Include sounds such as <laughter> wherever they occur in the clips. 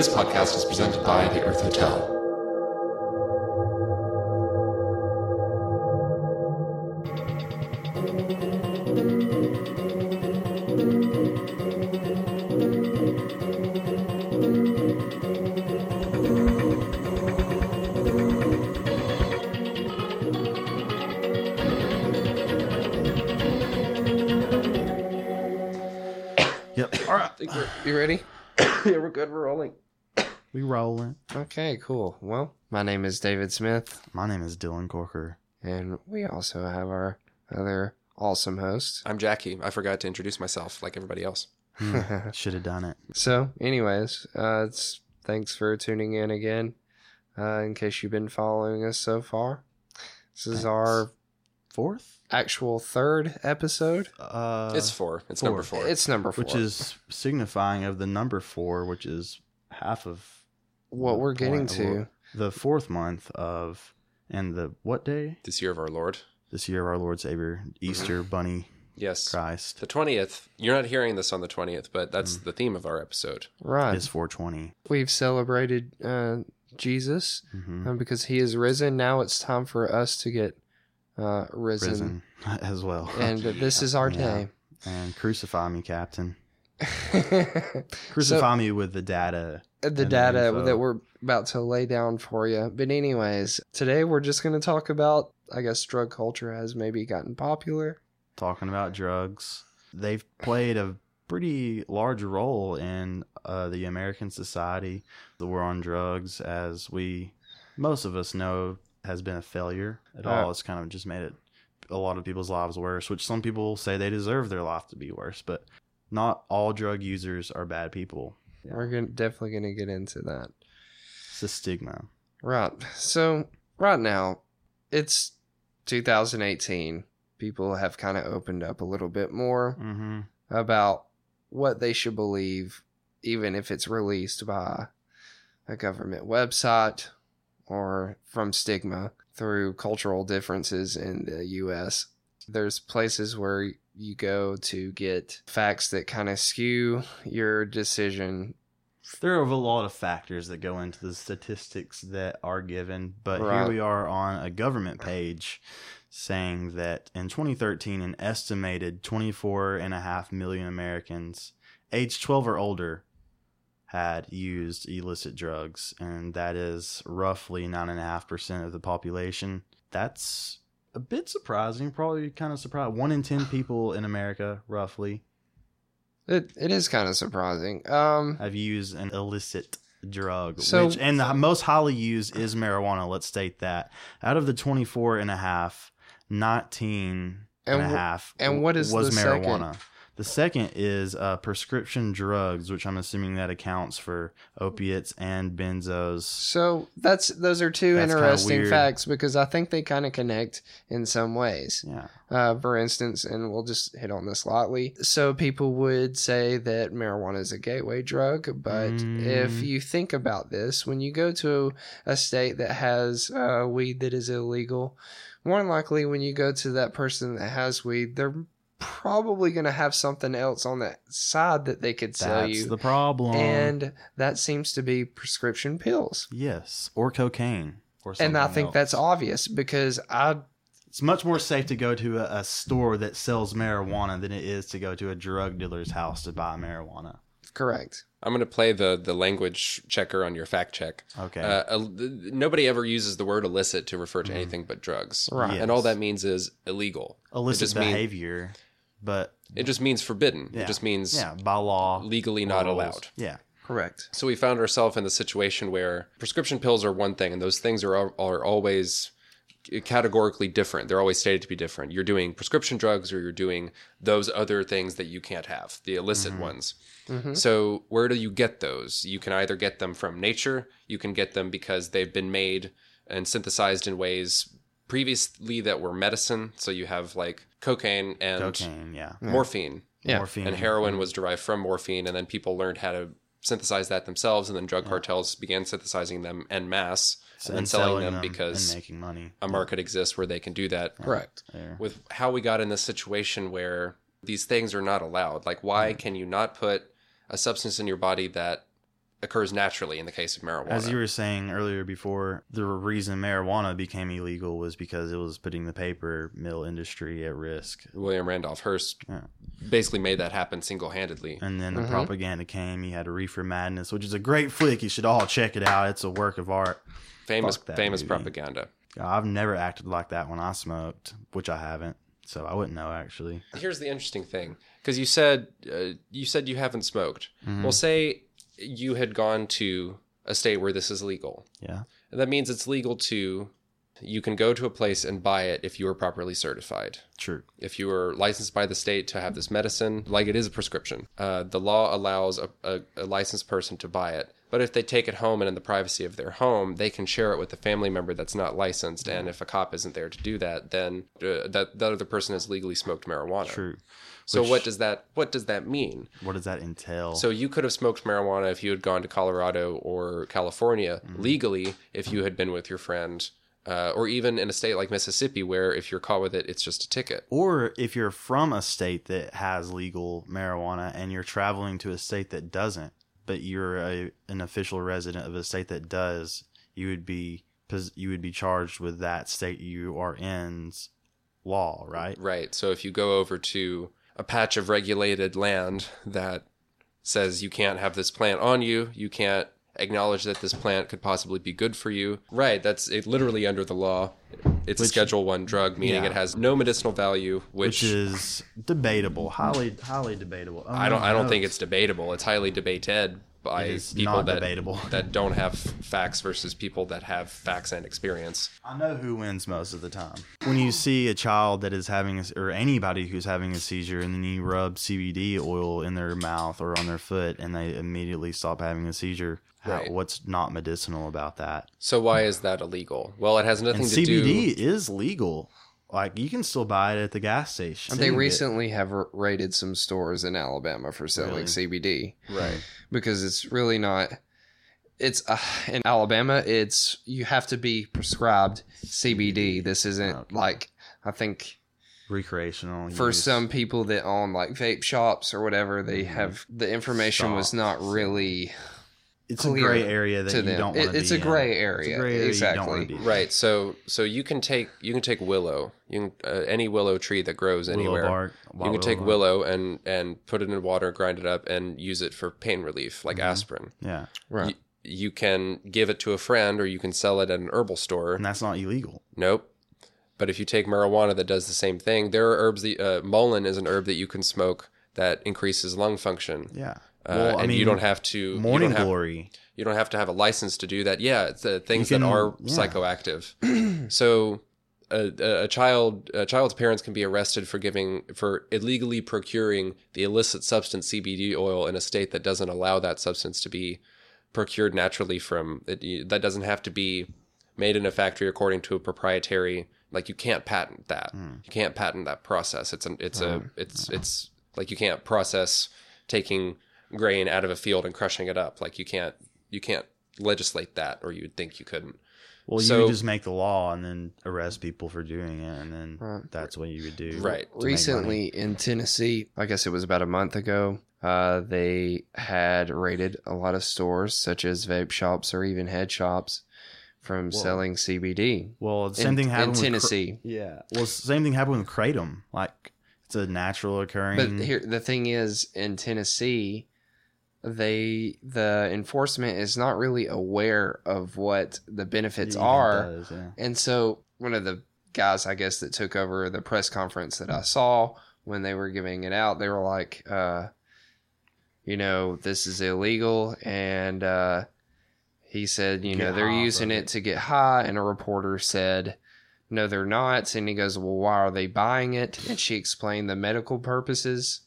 This podcast is presented by the Earth Hotel. Okay, cool. Well, my name is David Smith, My name is Dylan Corker. and we also have our other awesome host. I'm Jackie. I forgot to introduce myself like everybody else. <laughs> Should have done it. So, anyways, uh, it's thanks for tuning in again. Uh, in case you've been following us so far, this is Thanks. our Fourth? actual third episode. Uh, it's four. It's four. number four. It's number four. which is signifying of the number four, which is half of what we're getting point- to. the fourth month of and the what day this year of our Lord. this year of our Lord Savior Easter Bunny Yes. Christ The 20th. You're not hearing this on the 20th, but that's the theme of our episode. Right. is 420. We've celebrated uh, Jesus hmm uh, because he is risen. Now it's time for us to get uh, risen. Risen <laughs> as well. And this is our Yeah. day. and crucify me, Captain. <laughs> so, Crucify me with the data. the and the data that we're about to lay down for you. But, anyways, today we're just going to talk about, I guess, drug culture has maybe gotten popular. talking about drugs. They've played a pretty large role in uh, the American society. The war on drugs, as we, most of us know, has been a failure at all. It's kind of just made it a lot of people's lives worse, which some people say they deserve their life to be worse, but not all drug users are bad people. We're gonna, definitely going to get into that. It's a stigma. Right. So, right now, it's 2018. People have kind of opened up a little bit more. Mm-hmm. about what they should believe, even if it's released by a government website or from stigma through cultural differences in the US. There's places where you go to get facts that kind of skew your decision. There are a lot of factors that go into the statistics that are given, but Right. here we are on a government page saying that in 2013, an estimated 24.5 million Americans age 12 or older had used illicit drugs, and that is roughly 9.5% of the population. That's a bit surprising, probably kind of surprised. One in 10 people in America, roughly, It, it is kind of surprising. Um, have used an illicit drug So- which and the most highly used is marijuana let's state that out of the 24 and a half 19 and, And a half and what is was marijuana the second is uh, prescription drugs which i'm assuming that accounts for opiates and benzos so that's those are two That's interesting facts because I think they kind of connect in some ways. yeah Uh, for instance, and we'll just hit on this lightly. So people would say that marijuana is a gateway drug, but if Mm. you think about this, when you go to a state that has uh, weed that is illegal, more than likely when you go to that person that has weed, they're probably going to have something else on that side that they could sell that's you. the problem and that seems to be prescription pills. yes or cocaine or And I think else. that's obvious because I it's much more safe to go to a, a store that sells marijuana than it is to go to a drug dealer's house to buy marijuana correct. I'm going to play the the language checker on your fact check. okay Uh, el- nobody ever uses the word illicit to refer to anything but drugs. Right. And all that means is illegal. illicit just mean- behavior, but It just means forbidden. yeah, It just means yeah, by law, legally not rules. allowed. Yeah, Correct. So we found ourselves in the situation where prescription pills are one thing, and those things are are always categorically different. They're always stated to be different. You're doing prescription drugs, or you're doing those other things that you can't have, the illicit ones. Mhm. So where do you get those? You can either get them from nature, you can get them because they've been made and synthesized in ways previously that were medicine. So you have like cocaine and cocaine, yeah, morphine, Yeah. morphine, and heroin mm-hmm. was derived from morphine, and then people learned how to synthesize that themselves, and then drug cartels began synthesizing them en masse and, then selling, them, because and making money. a market exists where they can do that. Correct. There. With how we got in this situation where these things are not allowed, like why can you not put a substance in your body that occurs naturally in the case of marijuana. As you were saying earlier before, the reason marijuana became illegal was because it was putting the paper mill industry at risk. William Randolph Hearst Yeah. basically made that happen single handedly. And then the Mhm. propaganda came. He had a Reefer Madness, which is a great flick. You should all check it out. It's a work of art. Famous famous movie. propaganda. I've never acted like that when I smoked, which I haven't. So I wouldn't know actually. Here's the interesting thing, because you said uh, you said you haven't smoked. Mhm. Well, say you had gone to a state where this is legal. Yeah. And That means it's legal to. You can go to a place and buy it if you are properly certified. True. If you are licensed by the state to have this medicine, like it is a prescription, uh, the law allows a, a, a licensed person to buy it. But if they take it home and in the privacy of their home, they can share it with a family member that's not licensed. And if a cop isn't there to do that, then uh, that that other person has legally smoked marijuana. True. So Which- what does that what does that mean? What does that entail? So you could have smoked marijuana if you had gone to Colorado or California Mm-hmm. legally if you had been with your friend, uh, or even in a state like Mississippi where if you're caught with it, it's just a ticket. or if you're from a state that has legal marijuana and you're traveling to a state that doesn't, but you're a, an official resident of a state that does, you would be you would be charged with that state you are in's law, right? Right. So if you go over to a patch of regulated land that says you can't have this plant on you, you can't acknowledge that this plant could possibly be good for you. Right. That's it, literally under the law. It's a Schedule One drug, meaning Yeah. it has no medicinal value, Which, which, is debatable, highly highly debatable. Oh, I don't. I don't think oh, it's debatable. It's highly debated by people that debatable. <laughs> that don't have facts versus people that have facts and experience. I know who wins most of the time. When you see a child that is having, a, or anybody who's having a seizure, and then you rub CBD oil in their mouth or on their foot, and they immediately stop having a seizure, how, Right. what's not medicinal about that? So why is that illegal? Well, it has nothing And to CBD do. CBD is legal. Like you can still buy it at the gas station. They recently have raided some stores in Alabama for selling Really? CBD Right. because it's really not. It's uh, in Alabama. It's you have to be prescribed CBD. This isn't Okay. like I think recreational for use. some people that own like vape shops or whatever, they Mhm. have the information was not really It's a gray area that to you them. don't want to be it's a in. gray It's a gray area you don't wanna exactly. be. Right. So so you can take you can take willow. You can uh, any willow tree that grows Willow anywhere. bark, you can take bark. willow and and put it in water, grind it up, and use it for pain relief, like Mhm. aspirin. Yeah, right. You, you can give it to a friend, or you can sell it at an herbal store. and that's not illegal. Nope. But if you take marijuana that does the same thing, there are herbs. The uh, mullein is an herb that you can smoke that increases lung function. Yeah. Uh, Well, and you don't have to. Morning don't have, glory. You don't have to have a license to do that. Yeah, it's uh, things can- that are yeah. psychoactive. <clears throat> so a, a child a child's parents can be arrested for giving for illegally procuring the illicit substance CBD oil in a state that doesn't allow that substance to be procured naturally from it, that doesn't have to be made in a factory according to a proprietary like you can't patent that Hmm. you can't patent that process it's an it's Oh. a it's it's like you can't process taking grain out of a field and crushing it up like you can't you can't legislate that or you would think you couldn't Well, you would just make the law and then arrest people for doing it, and then Right. that's what you would do. Right. recently in Tennessee, I guess it was about a month ago, uh, they had raided a lot of stores, such as vape shops or even head shops, from Whoa. selling CBD. Well, the same in, thing happened with Cra- Tennessee. yeah. Well, same thing happened with kratom. Like it's a natural occurring. But here, the thing is, in Tennessee, they the enforcement is not really aware of what the benefits Yeah, are. does, yeah. And so one of the guys, I guess, that took over the press conference that I saw when they were giving it out, they were like, uh, you know, this is illegal. And uh, he said, you Get know, they're high using it to get high. And a reporter said, no, they're not. And he goes, well, why are they buying it? And she explained the medical purposes.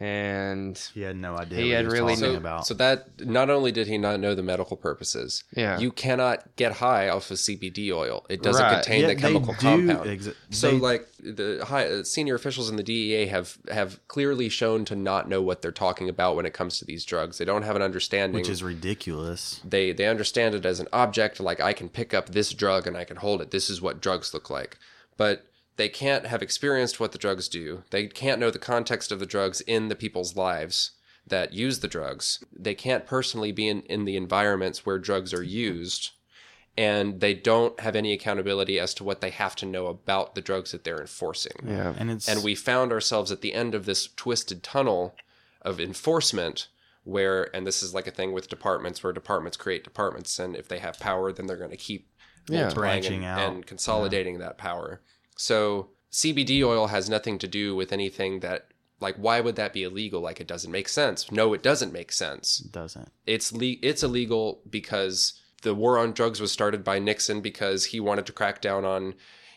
And He had no idea. He what had was really talking so, about. so that not only did he not know the medical purposes yeah, you cannot get high off of CBD oil it doesn't Right. contain Yeah, the chemical compound exa- So, they- like the high uh, senior officials in the DEA have have clearly shown to not know what they're talking about when it comes to these drugs. They don't have an understanding. which is ridiculous. they they understand it as an object. Like I can pick up this drug and I can hold it. This is what drugs look like. But they can't have experienced what the drugs do. They can't know the context of the drugs in the people's lives. that use the drugs. They can't personally be in, in the environments where drugs are used, and they don't have any accountability as to what they have to know about the drugs that they're enforcing. Yeah. and it's And we found ourselves at the end of this twisted tunnel of enforcement where, and this is like a thing with departments where departments create departments, and if they have power, then they're going to keep Yeah. Branching and, out. and consolidating that power. So CBD oil has nothing to do with anything that, like, why would that be illegal? Like, it doesn't make sense. No, it doesn't make sense it doesn't. it's le- it's illegal because the war on drugs was started by Nixon because he wanted to crack down on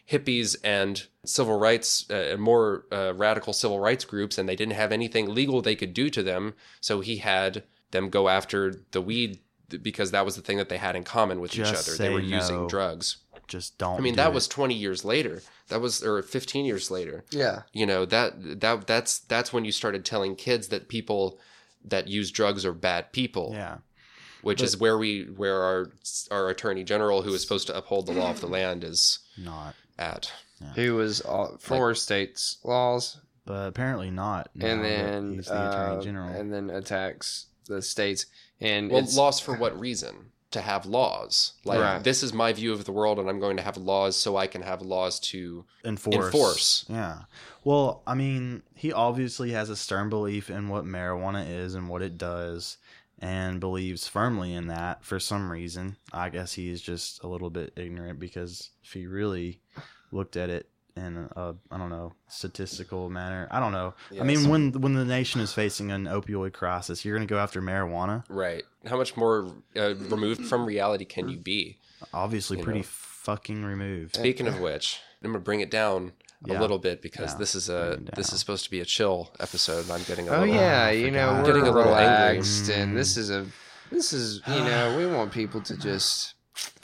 hippies and civil rights uh, more uh, radical civil rights groups and they didn't have anything legal they could do to them so he had them go after the weed because that was the thing that they had in common with each other they were say using drugs Just don't. i mean do that it. was 20 years later that was or 15 years later Yeah. you know that that that's that's when you started telling kids that people that use drugs are bad people yeah. which is where we where our our attorney general who is supposed to uphold the law of the <clears throat> land is Not, at Who was all, for states' laws, but apparently not. now and then he's the attorney uh, general. and then attacks the states. And well it's, laws for what reason to have laws like Right. this is my view of the world and i'm going to have laws so i can have laws to enforce. enforce. Yeah. Well, I mean, he obviously has a stern belief in what marijuana is and what it does and believes firmly in that for some reason. I guess he's just a little bit ignorant because if he really looked at it in a I don't know statistical manner, I don't know. Yeah, I mean, some- when when the nation is facing an opioid crisis, you're going to go after marijuana. right how much more uh, removed from reality can you be Obviously, You pretty know. fucking removed. speaking of which i'm going to bring it down Yeah. a little bit because Yeah. this is a this is supposed to be a chill episode and i'm getting a oh little yeah, you know we're Getting a little angry. and this is a this is you know we want people to <sighs> just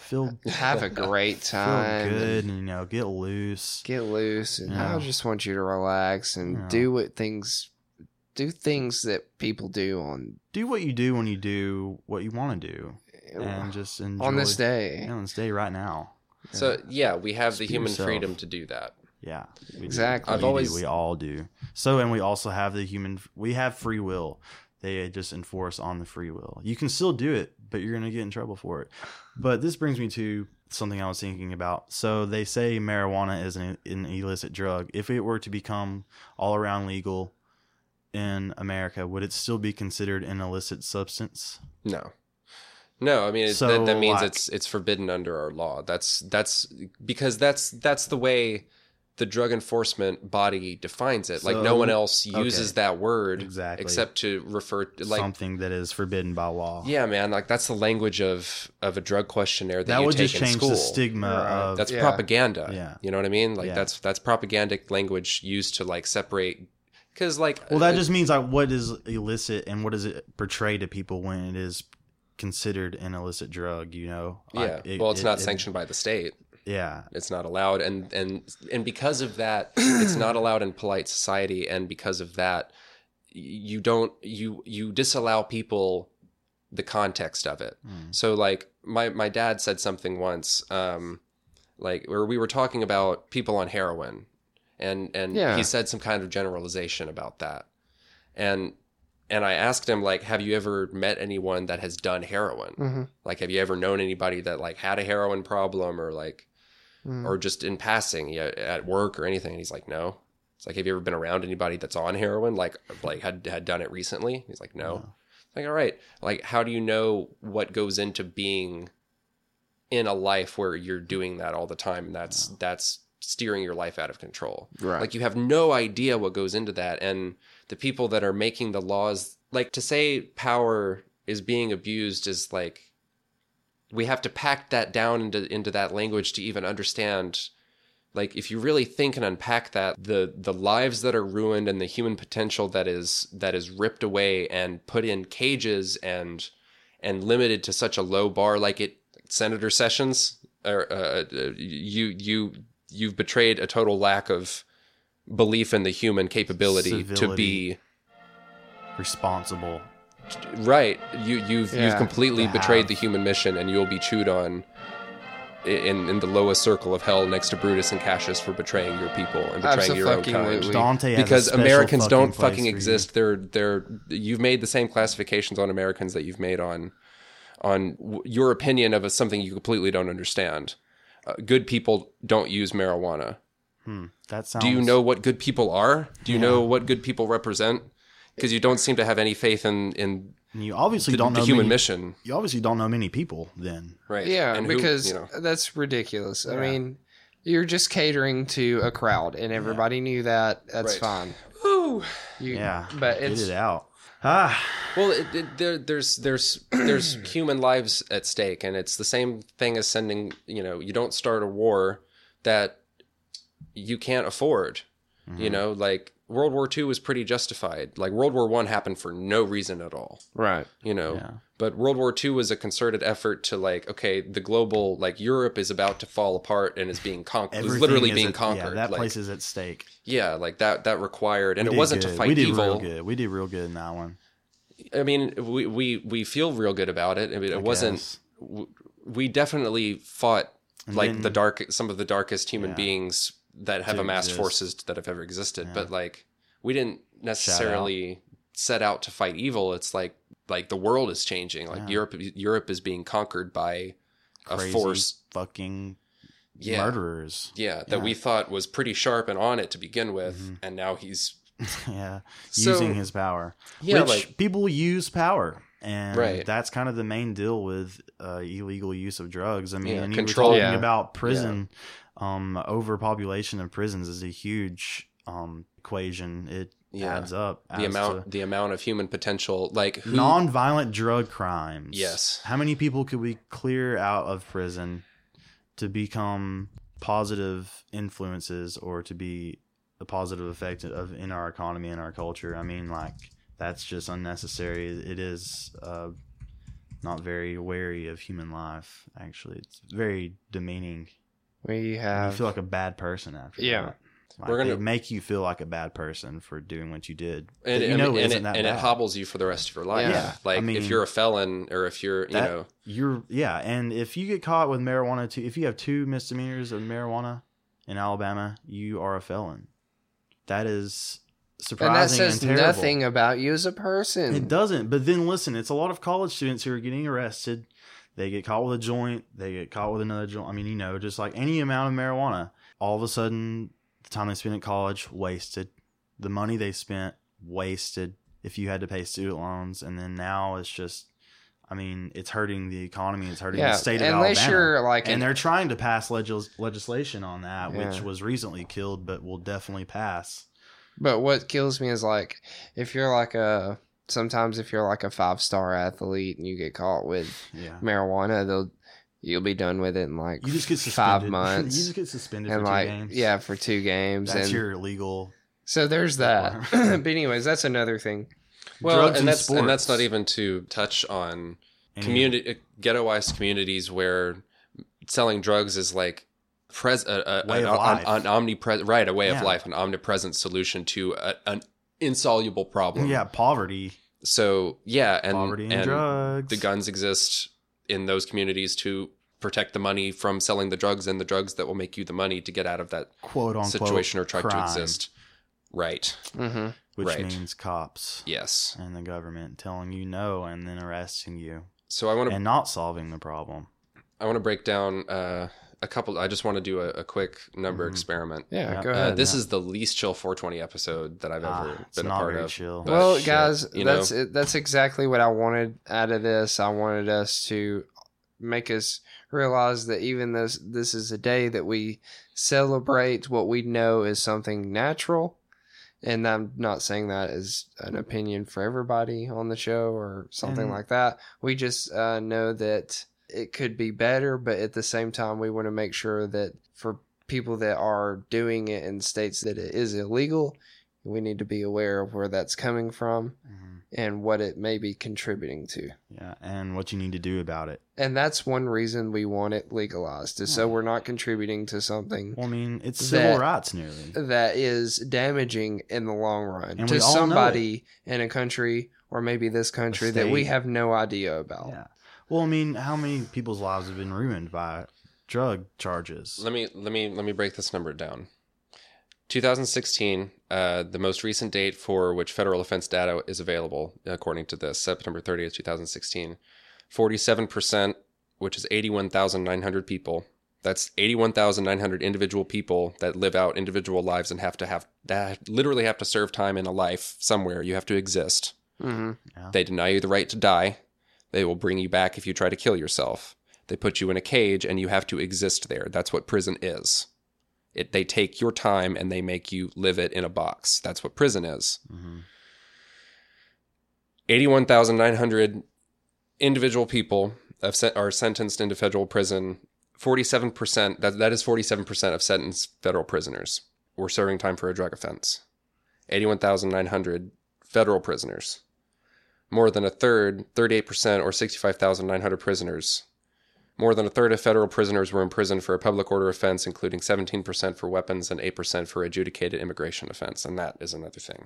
Feel <laughs> have a great <laughs> time, and good, and, you know, get loose. get loose, and Yeah. I just want you to relax and Yeah. do what things do things that people do on do what you do when you do what you want to do, and just enjoy on this day. Yeah, on this day right now. so yeah we have Just the human yourself. freedom to do that Yeah, we do. Exactly. I've do. always- we all do. So, and we also have the human. We have free will. They just enforce on the free will. You can still do it, but you're gonna get in trouble for it. But this brings me to something I was thinking about. So they say marijuana is an, an illicit drug. If it were to become all around legal in America, would it still be considered an illicit substance? No. No, I mean So, that, that means like- it's it's forbidden under our law. That's that's because that's that's the way the drug enforcement body defines it. like no one else uses okay. that word Exactly. except to refer to like Something that is forbidden by law. yeah, man, like that's the language of of a drug questionnaire that, that you would take just in change school. the stigma Right. of That's Yeah. propaganda. Yeah. You know what I mean? Like Yeah. that's that's propagandic language used to like separate cuz like Well, that uh, just means like what is illicit and what does it portray to people when it is considered an illicit drug. You know? Like, yeah. it- well, it's it- not it- sanctioned by the state. Yeah, it's not allowed. And and and because of that it's not allowed in polite society. And because of that you don't you you disallow people the context of it. Mm. so like my my dad said something once um like where we were talking about people on heroin. And and Yeah. he said some kind of generalization about that. And and I asked him like have you ever met anyone that has done heroin? Mhm. like have you ever known anybody that like had a heroin problem or like Mhm. or just in passing at work or anything. And he's like, no. It's like, have you ever been around anybody that's on heroin? Like, like had had done it recently? He's like, no. No. Like, all right. Like, how do you know what goes into being in a life where you're doing that all the time? And that's that's steering your life out of control. Right. Like, you have no idea what goes into that. And the people that are making the laws, like to say power is being abused is like we have to pack that down into into that language to even understand like if you really think and unpack that the the lives that are ruined and the human potential that is that is ripped away and put in cages and and limited to such a low bar like it senator sessions or uh, uh, you you you've betrayed a total lack of belief in the human capability to be responsible. Right you you've Yeah. you've completely To betrayed the human mission and you'll be chewed on in in the lowest circle of hell next to Brutus and Cassius for betraying your people and betraying your own kind. Dante Because Americans fucking don't fucking for you. exist. They're they're you've made the same classifications on Americans that you've made on on w- your opinion of a, something you completely don't understand. Uh, good people don't use marijuana. Hmm, that sounds. Do you know what good people are? Do you know what good people represent? Because you don't seem to have any faith in in You obviously the, don't the know human many, mission, You obviously don't know many people. Then right? Yeah, And who- because you know, that's ridiculous. I mean, you're just catering to a crowd, and everybody knew that. That's Right. fine. Whew. You, yeah, but get it's it out. Ah, Well, it, it, there, there's there's there's <clears throat> human lives at stake, and it's the same thing as sending. You know, you don't start a war that you can't afford. Mm-hmm. You know, like World War II was pretty justified. Like World War One happened for no reason at all. right. You know, Yeah. but World War II was a concerted effort to like, okay, the global like Europe is about to fall apart and is being conquered. It's literally is being at- conquered. Yeah, that like, place is at stake. yeah, like that that required, and We it wasn't to good. fight We did evil. real good. We did real good in that one. I mean, we, we we feel real good about it. I mean, it I wasn't. guess. We definitely fought And like then- the dark, some of the darkest human Yeah. beings that have amassed exist. forces that have ever existed. Yeah. But like, we didn't necessarily set out to fight evil. It's like like the world is changing. Like Yeah. Europe, Europe is being conquered by a Crazy force. fucking Yeah, murderers. yeah, that we thought was pretty sharp and on it to begin with, Mhm. and now he's <laughs> yeah, So- using his power. yeah, Which like people use power. And Right. that's kind of the main deal with uh, illegal use of drugs. I mean, Yeah, and control. you were talking Yeah. about prison. Um, overpopulation of prisons is a huge um, equation. It Yeah. adds up. the amount the amount of human potential. Like who, non-violent drug crimes. Yes. How many people could we clear out of prison to become positive influences or to be a positive effect of in our economy and our culture? I mean, like that's just unnecessary. It is uh, not very wary of human life. Actually, it's very demeaning. We have. you feel like a bad person after. Yeah. that. Like, We're gonna- make you feel like a bad person for doing what you did. and, you know and, isn't it, and it hobbles you for the rest of your life. Yeah. Like I mean- if you're a felon or if you're, you That- know, You're yeah, and if you get caught with marijuana, too, if you have two misdemeanors of marijuana in Alabama, you are a felon. That is and that says terrible. nothing about you as a person. It doesn't. But then listen, it's a lot of college students who are getting arrested. They get caught with a joint. They get caught with another joint. I mean, you know, just like any amount of marijuana. All of a sudden, the time they spent at college wasted. The money they spent wasted. If you had to pay student loans, and then now it's just, I mean, it's hurting the economy. It's hurting yeah, the state of unless Alabama. you're like and an, they're trying to pass legis- legislation on that, which was recently killed, but will definitely pass. But what kills me is like if you're like a sometimes if you're like a five star athlete and you get caught with Yeah. marijuana, they'll you'll be done with it in like You just get suspended. five months. <laughs> you just get suspended and for two like games. yeah, for two games. that's and your illegal. so there's that. <laughs> but anyways, that's another thing. well, drugs and in that's and that's not even to touch on Any- community ghettoized communities where selling drugs is like pres a, a, Way an, of life. an, an omnipresent right a way Yeah. of life an omnipresent solution to a, an insoluble problem Yeah, poverty, so yeah and poverty and, and drugs. the guns exist in those communities to protect the money from selling the drugs and the drugs that will make you the money to get out of that quote unquote situation or try to exist right Mm-hmm. which Right. means cops yes and the government telling you no and then arresting you so i want to and not solving the problem. i want to break down uh, a couple i just want to do a, a quick number Mhm. experiment Yeah, Yeah. go Uh, ahead. this is the least chill 420 episode that I've Ah, ever it's been a part very of. chill. well, shit, guys, you that's know? it, that's exactly what I wanted out of this. I wanted us to make us realize that even this, this is a day that we celebrate what we know is something natural, and I'm not saying that as an opinion for everybody on the show or something And- like that. We just uh, know that it could be better, but at the same time, we want to make sure that for people that are doing it in states that it is illegal, we need to be aware of where that's coming from Mhm. and what it may be contributing to. Yeah, and what you need to do about it. And that's one reason we want it legalized, is so Hmm. we're not contributing to something Well, I mean, it's That- civil rights nearly. that is damaging in the long run And to somebody in a country or maybe this country that we have no idea about. Yeah. Well, I mean, how many people's lives have been ruined by drug charges. Let me let me let me break this number down. 2016, uh, the most recent date for which federal offense data is available, according to this, September 30th, 2016. 47%, which is 81,900 people. That's 81,900 individual people that live out individual lives and have to have that literally have to serve time in a life somewhere. You have to exist. hmm They deny you the right to die. They will bring you back if you try to kill yourself. They put you in a cage and you have to exist there. That's what prison is. It, they take your time and they make you live it in a box. That's what prison is. hmm 81,900 individual people are sentenced into federal prison. 47%, that, that is 47% of sentenced federal prisoners were serving time for a drug offense. 81,900 federal prisoners. More than a third, 38% or 65,900 prisoners. More than a third of federal prisoners were imprisoned for a public order offense, including 17% for weapons and 8% for adjudicated immigration offense. And that is another thing.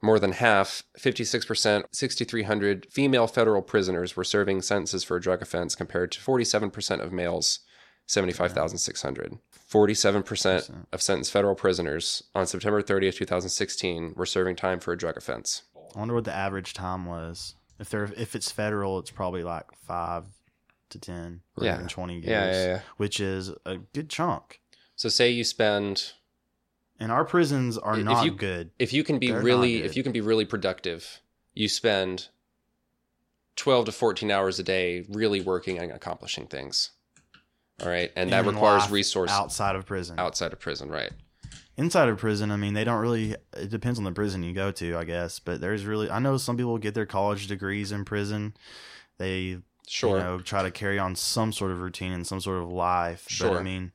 More than half, 56%, 6,300 female federal prisoners were serving sentences for a drug offense compared to 47% of males, 75,600. 47% of sentenced federal prisoners on September 30th, 2016 were serving time for a drug offense. I wonder what the average time was. If they're if it's federal, it's probably like five to ten or Yeah. even twenty years, Yeah, yeah, yeah. which is a good chunk. So say you spend And our prisons are If not you- good. if you can be They're really if you can be really productive, you spend 12 to 14 hours a day really working and accomplishing things. All right? And that requires resources outside of prison. outside of prison, right? Inside of prison, I mean, they don't really. It depends on the prison you go to, I guess. But there's really, I know some people get their college degrees in prison. They, Sure. you know, try to carry on some sort of routine and some sort of life. But Sure. I mean,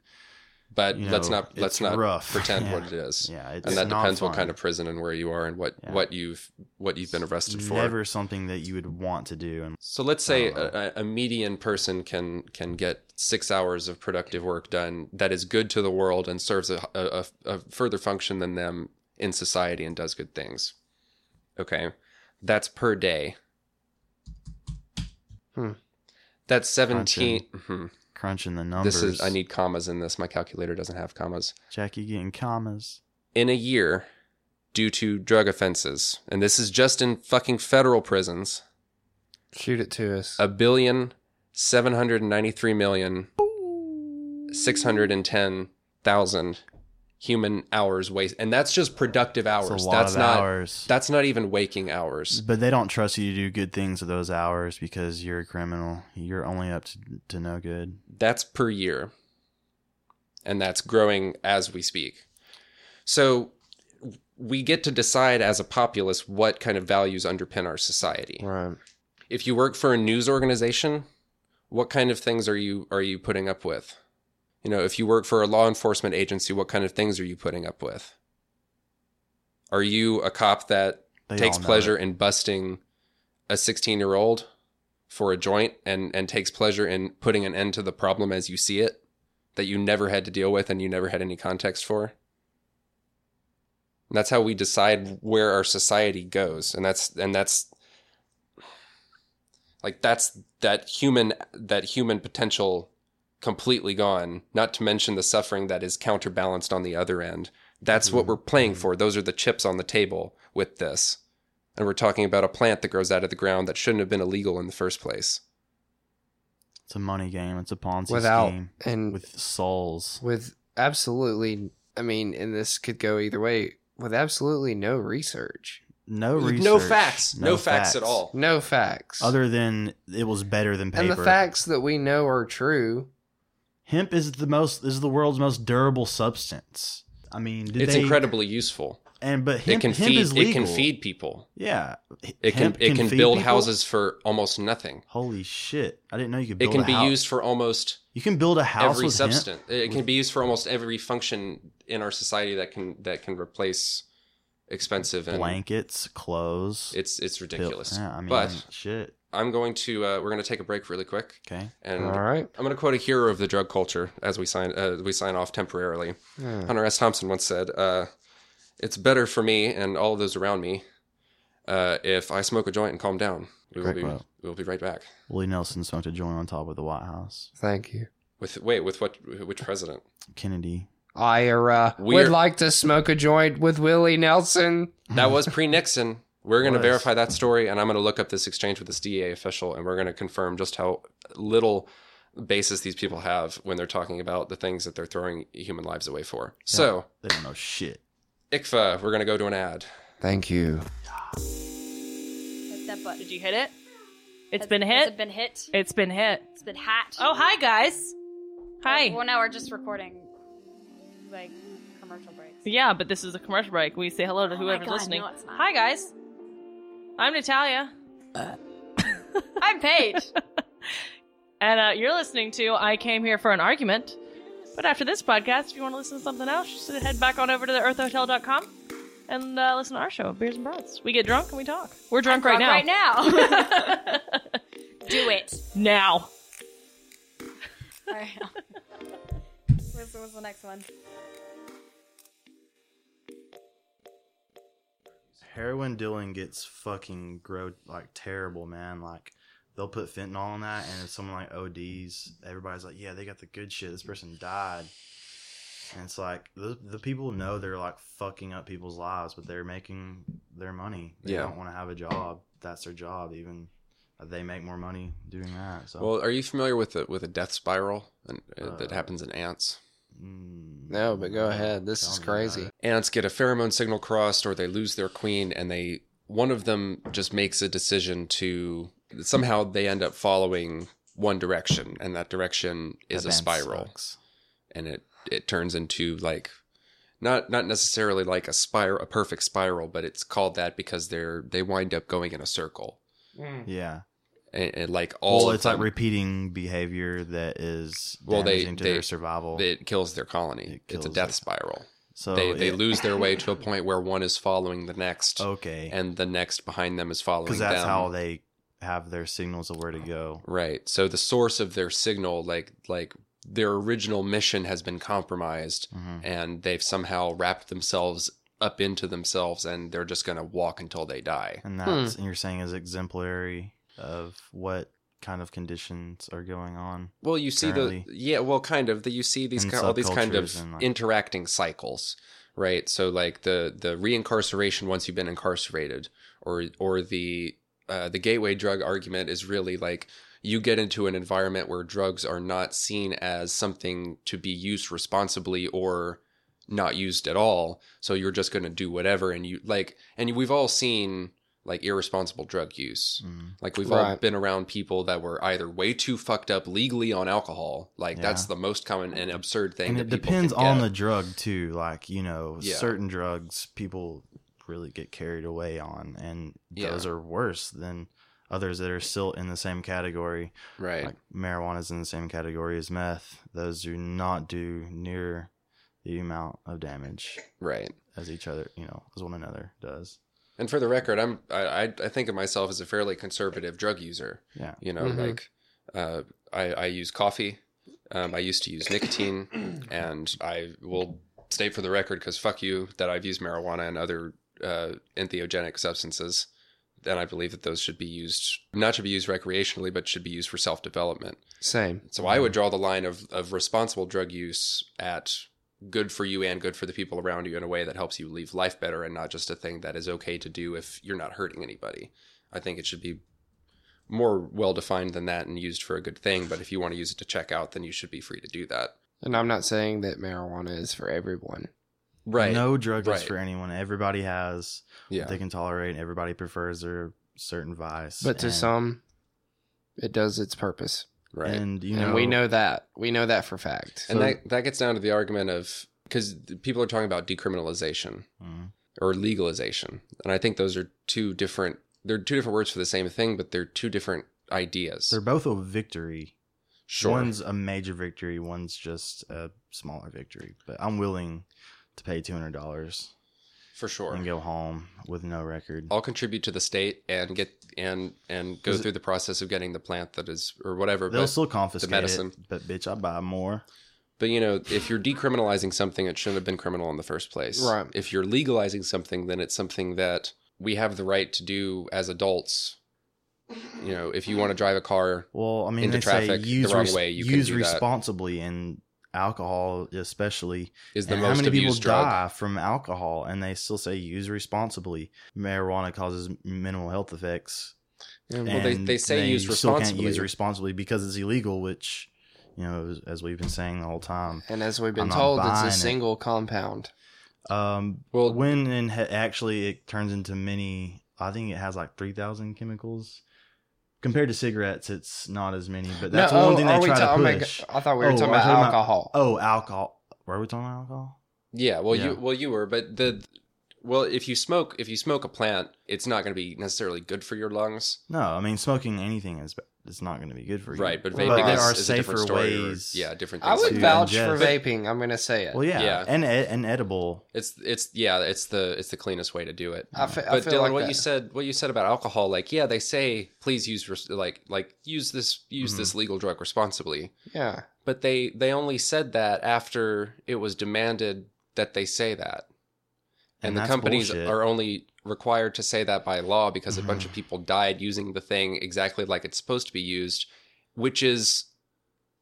but you let's not let's not rough. <laughs> pretend Yeah. what it is. yeah, it's and that not depends what kind of prison and where you are and what Yeah. what you've what you've been arrested for. Never something that you would want to do. And So let's say a, a median person can can get six hours of productive work done that is good to the world and serves a, a, a further function than them in society and does good things. Okay, that's per day. Hmm. That's seventeen. mhm. Crunching the numbers. This is I need commas in this. My calculator doesn't have commas. Jackie getting commas. In a year, due to drug offenses, and this is just in fucking federal prisons. Shoot it to us. a billion seven hundred ninety three million six hundred and ten thousand human hours waste and that's just productive It's hours a lot that's of not hours. that's not even waking hours But they don't trust you to do good things with those hours because you're a criminal. You're only up to, to no good. that's per year and that's growing as we speak so we get to decide as a populace what kind of values underpin our society right. if you work for a news organization, what kind of things are you are you putting up with? You know, if you work for a law enforcement agency, what kind of things are you putting up with? Are you a cop that They takes pleasure it. in busting a 16-year-old for a joint and and takes pleasure in putting an end to the problem as you see it that you never had to deal with and you never had any context for? And that's how we decide where our society goes and that's and that's like that's that human that human potential completely gone not to mention the suffering that is counterbalanced on the other end that's what mm-hmm. we're playing mm-hmm. for those are the chips on the table with this and we're talking about a plant that grows out of the ground that shouldn't have been illegal in the first place It's a money game. It's a Ponzi Without scheme and with souls. with absolutely I mean, and this could go either way, with absolutely no research. No research. no facts no, facts, at all No facts. Other than it was better than paper. and the facts that we know are true. Hemp is the most is the world's most durable substance. I mean, did it's they- incredibly useful And but hemp, it can hemp feed it can feed people Yeah, it can Hemp it can build people? houses for almost nothing Holy shit! I didn't know you could. it can be house. used for almost You can build a house every with hemp? substance. It can be used for almost every function in our society that can that can replace expensive and blankets, clothes. it's it's ridiculous. Yeah, I mean, but shit. I'm going to uh, we're going to take a break really quick, Okay. and All right. I'm going to quote a hero of the drug culture as we sign uh, we sign off temporarily. Yeah. Hunter S. Thompson once said, uh, "It's better for me and all of those around me uh, if I smoke a joint and calm down. We will Great be quote. we will be right back." Willie Nelson smoked a joint on top of the White House. Thank you. With wait, with what? Which president? Kennedy. I uh, would We're- like to smoke a joint with Willie Nelson. That was pre Nixon. We're going <laughs> to verify that story, and I'm going to look up this exchange with this DEA official, and we're going to confirm just how little basis these people have when they're talking about the things that they're throwing human lives away for. So, They don't know shit. ICFA, we're going to go to an ad. Thank you. Hit that button. Did you hit it? It's Has- been hit. It's been hit? It's been hit. It's been hat. Oh, hi guys. Hi. Well, now we're just recording, like, commercial breaks. Yeah, but this is a commercial break. We say hello to Oh whoever's God, listening. no. Hi guys. I'm Natalia, <laughs> I'm Paige. <laughs> and uh, you're listening to I Came Here for an Argument. But after this podcast, if you want to listen to something else, just head back on over to the earthhotel.com and uh, listen to our show, Beers and Broads. We get drunk and we talk. We're drunk Drunk right now. Right now. <laughs> Do it. now. All right. What's, what's the next one? Heroin dealing gets fucking grow like terrible, man. Like they'll put fentanyl on that, and if someone like ODs, everybody's like, "Yeah, they got the good shit." This person died, and it's like the the people know they're like fucking up people's lives, but they're making their money. They Yeah. don't want to have a job. That's their job. Even they make more money doing that. So Well, are you familiar with the, with a death spiral and, uh, that Uh, happens in ants? Mm, No, but go ahead. This tell is crazy. ants get a pheromone signal crossed or they lose their queen and they one of them just makes a decision to somehow they end up following one direction and that direction is That a spiral sucks. and it it turns into like not not necessarily like a spiral a perfect spiral but it's called that because they're they wind up going in a circle Yeah. And, and like all well, it's like repeating behavior that is Well, they- to they- their survival. it kills their colony It it's a death it. spiral so they they it- lose their way to a <laughs> point where one is following the next Okay. and the next behind them is following because that's them. how they have their signals of where to go. right so the source of their signal like like their original mission has been compromised Mhm. and they've somehow wrapped themselves up into themselves and they're just going to walk until they die And that's and you're saying is exemplary of what kind of conditions are going on. well you see Currently. the yeah well kind of the, you see these kind, all these kind of like- interacting cycles right so like the the reincarceration once you've been incarcerated or or the uh, the gateway drug argument is really like you get into an environment where drugs are not seen as something to be used responsibly or not used at all so you're just going to do whatever and you like and we've all seen like irresponsible drug use Mm. like we've all Right. been around people that were either way too fucked up legally on alcohol like Yeah. that's the most common and absurd thing And that it depends can on get. the drug too. Like you know, Yeah. certain drugs people really get carried away on, and Yeah. those are worse than others that are still in the same category. right Like marijuana is in the same category as meth. Those do not do near the amount of damage right as each other, you know, as one another does. And for the record, I'm I I I think of myself as a fairly conservative drug user. Yeah. You know, Mhm. like uh, I I use coffee. Um, I used to use nicotine, <clears throat> and I will state for the record because fuck you that I've used marijuana and other uh, entheogenic substances. Then I believe that those should be used not should be used recreationally, but should be used for self development. Same. So I would draw the line of, of responsible drug use at good for you and good for the people around you in a way that helps you leave life better and not just a thing that is okay to do if you're not hurting anybody. I think it should be more well defined than that and used for a good thing. But if you want to use it to check out, then you should be free to do that. And I'm not saying that marijuana is for everyone. Right. No drug Right. is for anyone. Everybody has Yeah. what they can tolerate. Everybody prefers their certain vice. But to some, it does its purpose. Right. and you know, and we know that. We know that for fact. and so- that that gets down to the argument of because people are talking about decriminalization Mhm. or legalization, and I think those are two different. They're two different words for the same thing, but they're two different ideas. they're both a victory. sure. One's a major victory. One's just a smaller victory. But I'm willing to pay two hundred dollars for sure. and go home with no record. I'll contribute to the state and get and and go through the process of getting the plant that is or whatever. They'll But, still confiscate the medicine. it, but bitch, I buy more. but you know, if you're decriminalizing something, it shouldn't have been criminal in the first place. Right. If you're legalizing something, then it's something that we have the right to do as adults you know, if you want to drive a car, Well, I mean, into traffic say the use wrong res- way, you can use do that. responsibly, and alcohol especially. is the And most how many people drug. die from alcohol, and they still say use responsibly. Marijuana causes mental health effects. Yeah, Well, they- they say use still can't responsibly. use responsibly because it's illegal, which you know, as, as we've been saying the whole time. and as we've been I'm told, it's buying a it. single compound. Um, Well- when and ha- actually it turns into many. I think it has like three thousand chemicals. Compared to cigarettes, it's not as many, but that's No, one oh, thing they try ta- oh to push. God, I thought we were Oh, talking about talking about- alcohol. Oh, alcohol. Were we talking about alcohol? Yeah, well, Yeah. you well you were, but the well, if you smoke if you smoke a plant, it's not going to be necessarily good for your lungs, No, I mean smoking anything is it's not going to be good for you. right? But Well, vaping there is, are is a different safer story. or- ways yeah, different things. I would to vouch for vaping. I'm going to say it. Well, yeah, Yeah. and ed- and edible. It's it's yeah, it's the it's the cleanest way to do it. I, fe- I But feel Dylan, like what that. you said, what you said about alcohol, like yeah, they say please use res- like like use this use Mm-hmm. this legal drug responsibly, Yeah. but they they only said that after it was demanded that they say that, and, the companies bullshit. are only required to say that by law because a bunch of mm-hmm. people died using the thing exactly like it's supposed to be used, which is.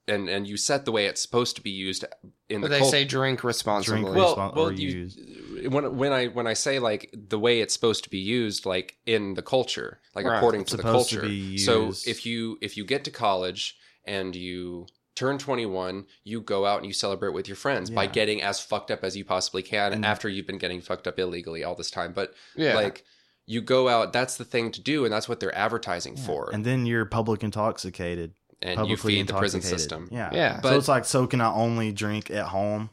And, and you set the way it's supposed to be used in But the they cult- say drink responsibly. Drink well, respon- well, or you, use. when when I when I say like the way it's supposed to be used, like in the culture, like Right. according It's to the supposed to culture. be So if you if you get to college and you turn 21, you go out and you celebrate with your friends by getting as fucked up as you possibly can And- after you've been getting fucked up illegally all this time. But yeah. like you go out, that's the thing to do, and that's what they're advertising Yeah. for. And then you're public intoxicated. And you publicly feed the prison system. Yeah. Yeah. so it's like, so can I only drink at home?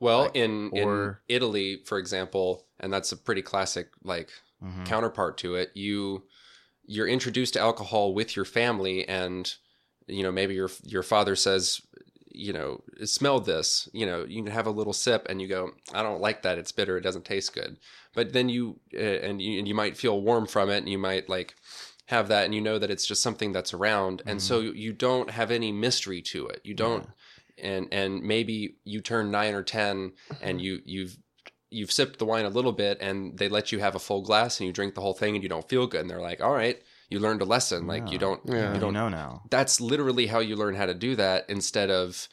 Well, Like, in or- in Italy, for example, and that's a pretty classic like Mhm. counterpart to it you you're introduced to alcohol with your family and you know maybe your your father says you know smell this you know you can have a little sip and you go i don't like that. It's bitter. It doesn't taste good. But then you uh, and you and you might feel warm from it and you might like have that and you know that it's just something that's around. And so you don't have any mystery to it. You don't and and maybe you turn 9 or 10 and you you've you've sipped the wine a little bit and they let you have a full glass and you drink the whole thing and you don't feel good and they're like all right you learned a lesson like you don't Yeah. You don't know now. that's literally how you learn how to do that instead of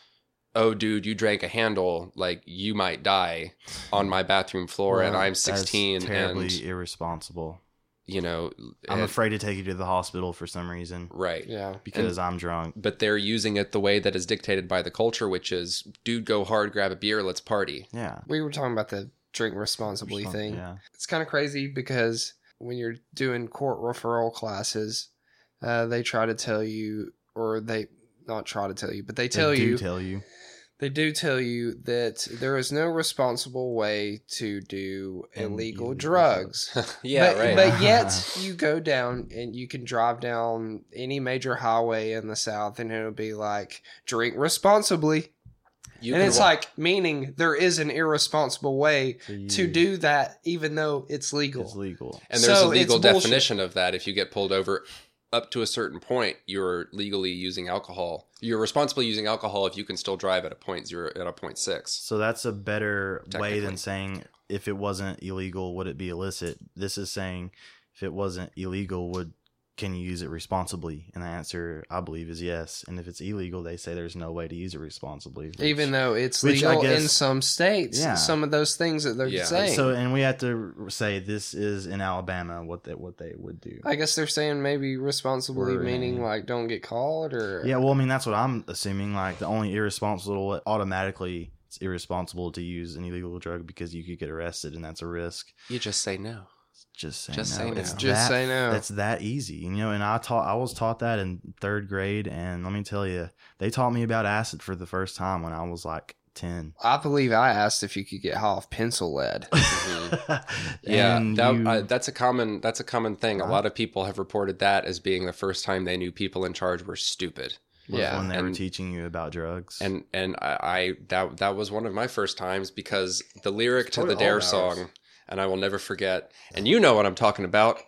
oh dude you drank a handle like you might die on my bathroom floor and i'm that's 16 terribly and irresponsible. you know I'm and- afraid to take you to the hospital for some reason right yeah. because I'm drunk. but they're using it the way that is dictated by the culture which is dude go hard grab a beer let's party Yeah. We were talking about the drink responsibly Respons- thing. Yeah. It's kind of crazy because when you're doing court referral classes, uh, they try to tell you, or they not try to tell you, but they tell they do you, tell you. they do tell you that there is no responsible way to do illegal Illegal drugs. <laughs> yeah but, right But yet <laughs> you go down and you can drive down any major highway in the South and it'll be like drink responsibly. You and it's wa- like meaning there is an irresponsible way to use- do that even though it's legal. It's legal. And there's So a legal it's bullshit. definition of that. If you get pulled over up to a certain point, you're legally using alcohol. You're responsibly using alcohol if you can still drive at a point zero at a point six. So that's a better way than saying if it wasn't illegal, would it be illicit? This is saying if it wasn't illegal, would can you use it responsibly? And the answer, I believe, is yes. And if it's illegal, they say there's no way to use it responsibly. which- even though it's which I legal in some states, Yeah. some of those things that they're Yeah. saying. so, and we have to say this is in Alabama what they what they would do. I guess they're saying maybe responsibly Or, meaning like don't get caught or Yeah, well, I mean that's what I'm assuming. Like the only irresponsible, automatically, it's irresponsible to use an illegal drug because you could get arrested, and that's a risk. You just say no. Just say Just no. say no. It's Just that- say no. It's that easy, you know. And I taught, I was taught that in third grade, and let me tell you, they taught me about acid for the first time when I was like ten. I believe I asked if you could get high off pencil lead. <laughs> Yeah, that, you- uh, that's a common that's a common thing. A lot of people have reported that as being the first time they knew people in charge were stupid. was yeah, when they were teaching you about drugs. And and I, I that that was one of my first times because the lyric to the Dare all ours. song, and I will never forget. And you know what I'm talking about.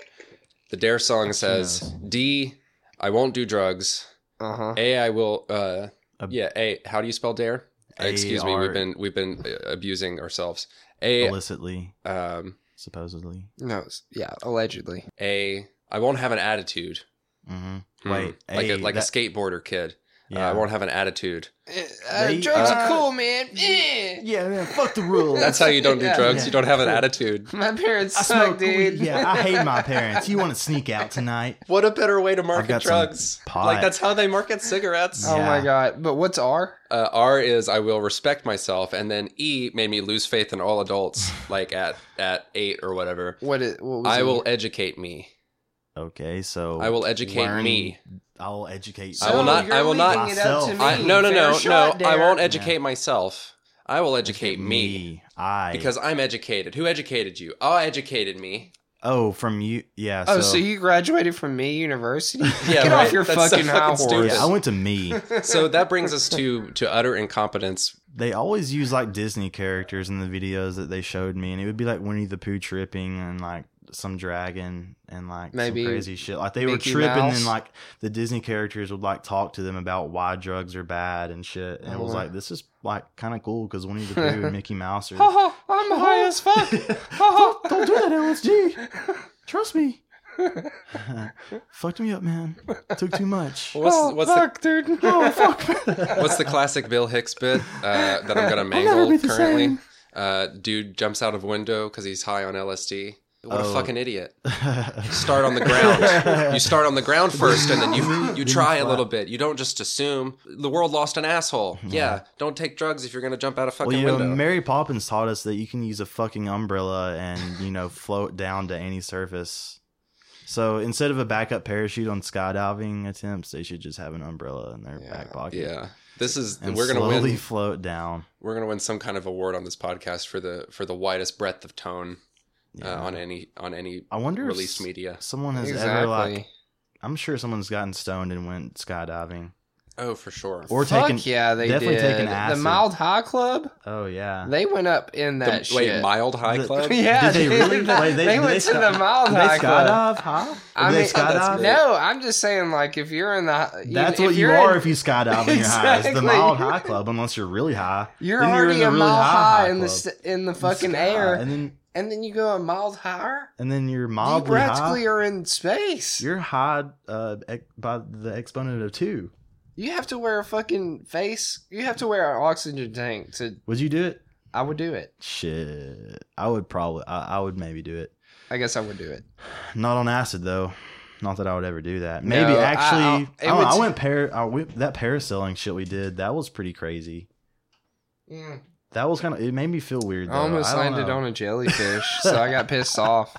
The Dare song says, knows. "D, I won't do drugs. Uh huh. A, I will. Uh, Ab- yeah. A. How do you spell dare? Excuse me. A-R- We've been we've been uh, abusing ourselves. A. illicitly, Um. supposedly. No, it's- yeah, allegedly. A. I won't have an attitude. hmm Hmm. Wait, like a like that- a skateboarder kid. Yeah. Uh, I won't have an attitude. Uh, They- drugs uh, are cool, man. Eh. Yeah, man, fuck the rules. That's how you don't do Yeah. drugs. Yeah. You don't have an attitude. <laughs> My parents I suck, smoke dude. weed. Yeah, I hate my <laughs> parents. You want to sneak out tonight? What a better way to market drugs. Like that's how they market cigarettes. Oh my god! But what's R? Uh, R is I will respect myself, and then E made me lose faith in all adults. <laughs> like at at eight or whatever. What? What was I it? will educate me. Okay, so I will educate learn- me. I will educate. I will not- you're I will not- leaving it up to Myself. me. I, no, no, Fair no, no. shot, I won't Derek. educate myself. I will educate me I because I'm educated. Who educated you? I educated me. oh from you yeah. Oh, so, so you graduated from me University? <laughs> Yeah, Get right. off your That's so fucking high fucking horse. stupid. yeah, I went to me. <laughs> So that brings us to to utter incompetence. they always use like Disney characters in the videos that they showed me, and it would be like Winnie the Pooh tripping and like some dragon and like Maybe some crazy shit. Like they Mickey were tripping, Mouse? and like the Disney characters would like talk to them about why drugs are bad and shit. And it was Oh. like this is like kind of cool because Winnie the <laughs> Pooh and Mickey Mouse are. Ha ha! I'm high as fuck. <laughs> Ha ha! Don't do that, LSG. <laughs> Trust me. Fucked me up, man. Took too much. What's oh, what's the dude. Oh fuck. what's the classic Bill Hicks bit uh, that I'm gonna mangle currently? Uh, dude jumps out of window because he's high on LSD. What a Oh. fucking idiot! <laughs> Start on the ground. You start on the ground <laughs> first, and then you you try a little bit. You don't just assume the world lost an asshole. Yeah, don't take drugs if you're gonna jump out a fucking well, you know, window. Mary Poppins taught us that you can use a fucking umbrella and you know float down to any surface. So instead of a backup parachute on skydiving attempts, they should just have an umbrella in their Yeah. back pocket. yeah, this is and we're gonna slowly win. float down. We're gonna win some kind of award on this podcast for the for the widest breadth of tone Yeah. uh, on any on any I wonder released s- media. someone has Exactly. ever like. I'm sure someone's gotten stoned and went skydiving. Oh, for sure. Or Fuck taken. yeah, they definitely did. taken The. Mild High Club, Oh yeah. they went up in The- that wait, shit. Mild High The- Club. <laughs> yeah, Did they dude. really? Wait, they, they- went they to sky- the Mild Did High they Club. skydive? Huh? I Did mean, they skydive? no, I'm just saying, like, if you're in the, you- That's if what you you're in- if you skydive in you're <laughs> high. It's the mild high club, unless you're really high. You're Then already in the a really mile high, in the in the fucking sky, air, and then and then you go a mile higher. and then you're You mildly practically high. are in space. You're high uh, by the exponent of two. You have to wear a fucking face. You have to wear an oxygen tank to. Would you do it? I would do it. Shit, I would probably. I, I would maybe do it. I guess I would do it. Not on acid though. Not that I would ever do that. Maybe I- actually, I- I, know, I went par. I went, that parasailing shit we did. That was pretty crazy. That was kind of. It made me feel weird. Though. I almost don't landed know. on a jellyfish, <laughs> so I got pissed off.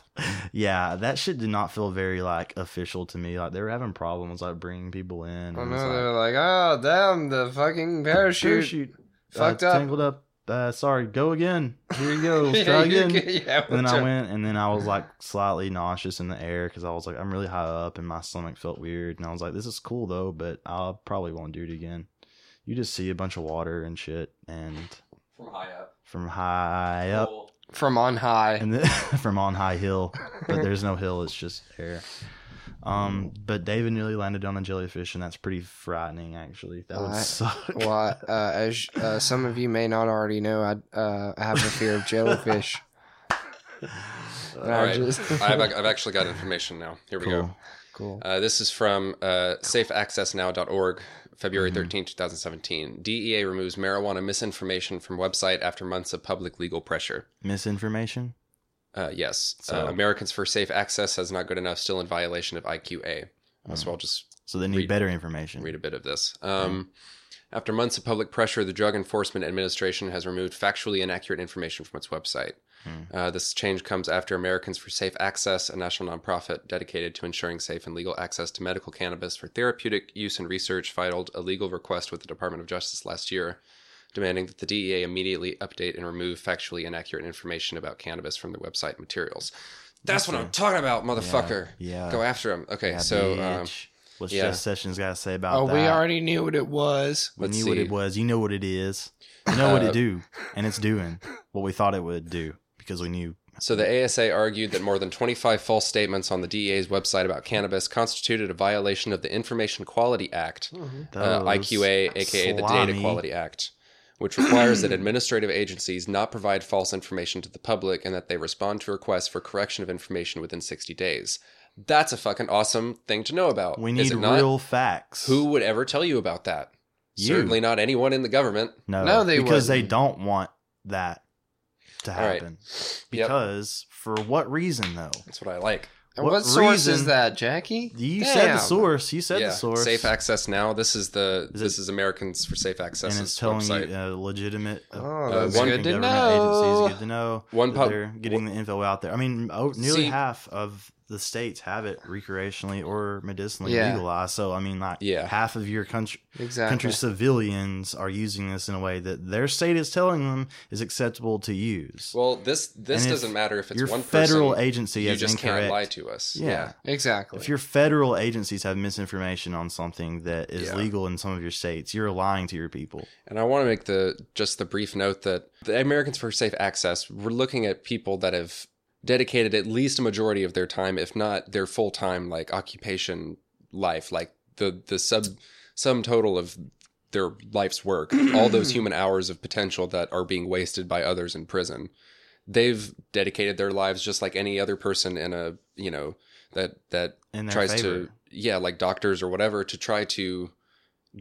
Yeah, that shit did not feel very like official to me. Like they were having problems like bringing people in. I know like, they were like, "Oh, damn, the fucking parachute, parachute fucked uh, up." tangled up. Uh, sorry, go again. Here you go. <laughs> Let's try Yeah, again. yeah, And then we'll I went, and then I was like slightly nauseous in the air because I was like, I'm really high up, and my stomach felt weird. And I was like, this is cool though, but I probably won't do it again. You just see a bunch of water and shit, and From high up. from high up, from on high. and then <laughs> from on high hill, but there's no hill; it's just air. Um, but David nearly landed on a jellyfish, and that's pretty frightening. Actually, that would I- suck. well, uh, as uh, some of you may not already know, I uh, I have a fear of jellyfish. <laughs> And All I right, just- <laughs> I've, I've actually got information now. Here we go. Cool. cool. Uh, this is from uh, safeaccessnow.org, February Mhm. 13, 2017. DEA removes marijuana misinformation from website after months of public legal pressure. Misinformation. Uh, yes. So- uh, Americans for Safe Access has not good enough, still in violation of IQA. Uh, Mm. So I'll just So they need Read- better information. read a bit of this. Um, After months of public pressure, the Drug Enforcement Administration has removed factually inaccurate information from its website. Hmm. Uh, this change comes after Americans for Safe Access, a national nonprofit dedicated to ensuring safe and legal access to medical cannabis for therapeutic use and research, filed a legal request with the Department of Justice last year, demanding that the DEA immediately update and remove factually inaccurate information about cannabis from their website materials. That's what I'm talking about, motherfucker. Yeah. Go after him. Okay, Yeah, so um, bitch. what's yeah. Jeff Sessions got to say about Oh, that? we already knew what it was. We Let's knew what it was. You know what it is. You know what Uh, it do, and it's doing what we thought it would do because we knew. So the ASA argued that more than 25 false statements on the DEA's website about cannabis constituted a violation of the Information Quality Act, uh, IQA, aka the Data slimy- Quality Act, which requires that administrative agencies not provide false information to the public and that they respond to requests for correction of information within 60 days. That's a fucking awesome thing to know about. We Is need it not? real facts. Who would ever tell you about that? You. Certainly not anyone in the government. No, No, they because they wouldn't. don't want that to happen. Yep. Because for what reason though? That's what I like. And What what, source is that, Jackie? You said the source. You said yeah, the source. Safe Access Now. This is the Is this it- is Americans for Safe Access and it's telling website. you uh, legitimate. uh, Oh, that's American good to know. Agencies, good to know. One that pub- they're getting the info out there. I mean, oh, nearly See- half of the states have it recreationally or medicinally Yeah. legalized. So I mean, like Yeah. half of your country Exactly. country civilians are using this in a way that their state is telling them is acceptable to use. Well, this this And doesn't matter if it's your one federal person. agency you just incorrect. can't lie to us. Yeah. Exactly. If your federal agencies have misinformation on something that is Yeah. legal in some of your states, you're lying to your people. And I want to make the just the brief note that the Americans for Safe Access, we're looking at people that have dedicated at least a majority of their time, if not their full time, like occupation life, like the the sub sum total of their life's work, all those <clears throat> human hours of potential that are being wasted by others in prison. They've dedicated their lives just like any other person in a you know that that tries favor. to yeah like doctors or whatever to try to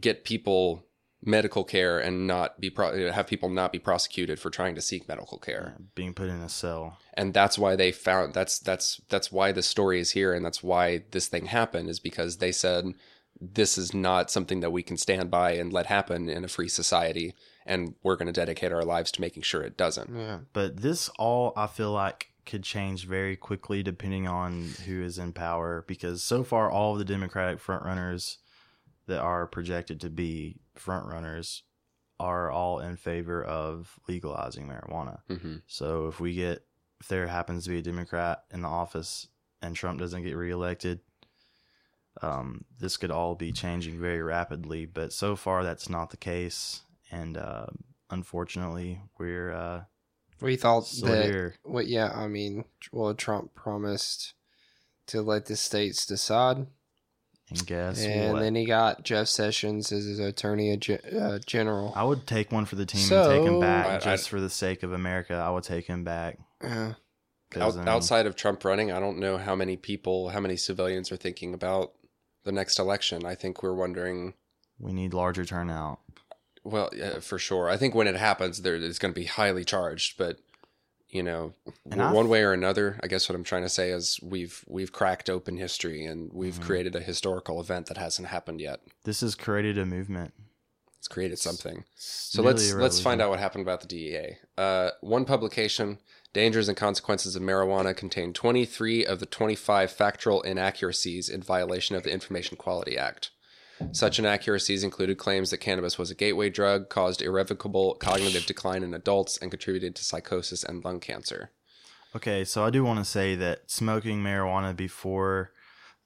get people medical care and not be pro- have people not be prosecuted for trying to seek medical care being put in a cell. and that's why they found that's that's that's why this story is here and that's why this thing happened is because they said this is not something that we can stand by and let happen in a free society and we're going to dedicate our lives to making sure it doesn't yeah. But this all I feel like could change very quickly depending on who is in power because so far all of the Democratic frontrunners that are projected to be frontrunners are all in favor of legalizing marijuana. hmm So if we get if there happens to be a Democrat in the office and Trump doesn't get reelected, um, this could all be changing very rapidly. But so far, that's not the case, and uh, unfortunately, we're uh, We thought still that. here. What? Yeah. I mean, well, Trump promised to let the states decide, And guess and what? then he got Jeff Sessions as his attorney ge- uh, general. I would take one for the team and take him back I- I- just for the sake of America. I would take him back. Yeah. 'cause, Out, I mean, outside of Trump running, I don't know how many people, how many civilians are thinking about the next election. I think we're wondering, we need larger turnout. well, yeah, for sure. I think when it happens, there it's going to be highly charged, but you know, I- one way or another, I guess what I'm trying to say is we've we've cracked open history and we've Mhm. created a historical event that hasn't happened yet. This has created a movement. It's created something. It's So let's let's find out what happened about the DEA. Uh, one publication, "Dangers and Consequences of Marijuana," contained 23 of the 25 factual inaccuracies in violation of the Information Quality Act. Such inaccuracies included claims that cannabis was a gateway drug, caused irrevocable cognitive decline in adults, and contributed to psychosis and lung cancer. Okay, so I do want to say that smoking marijuana before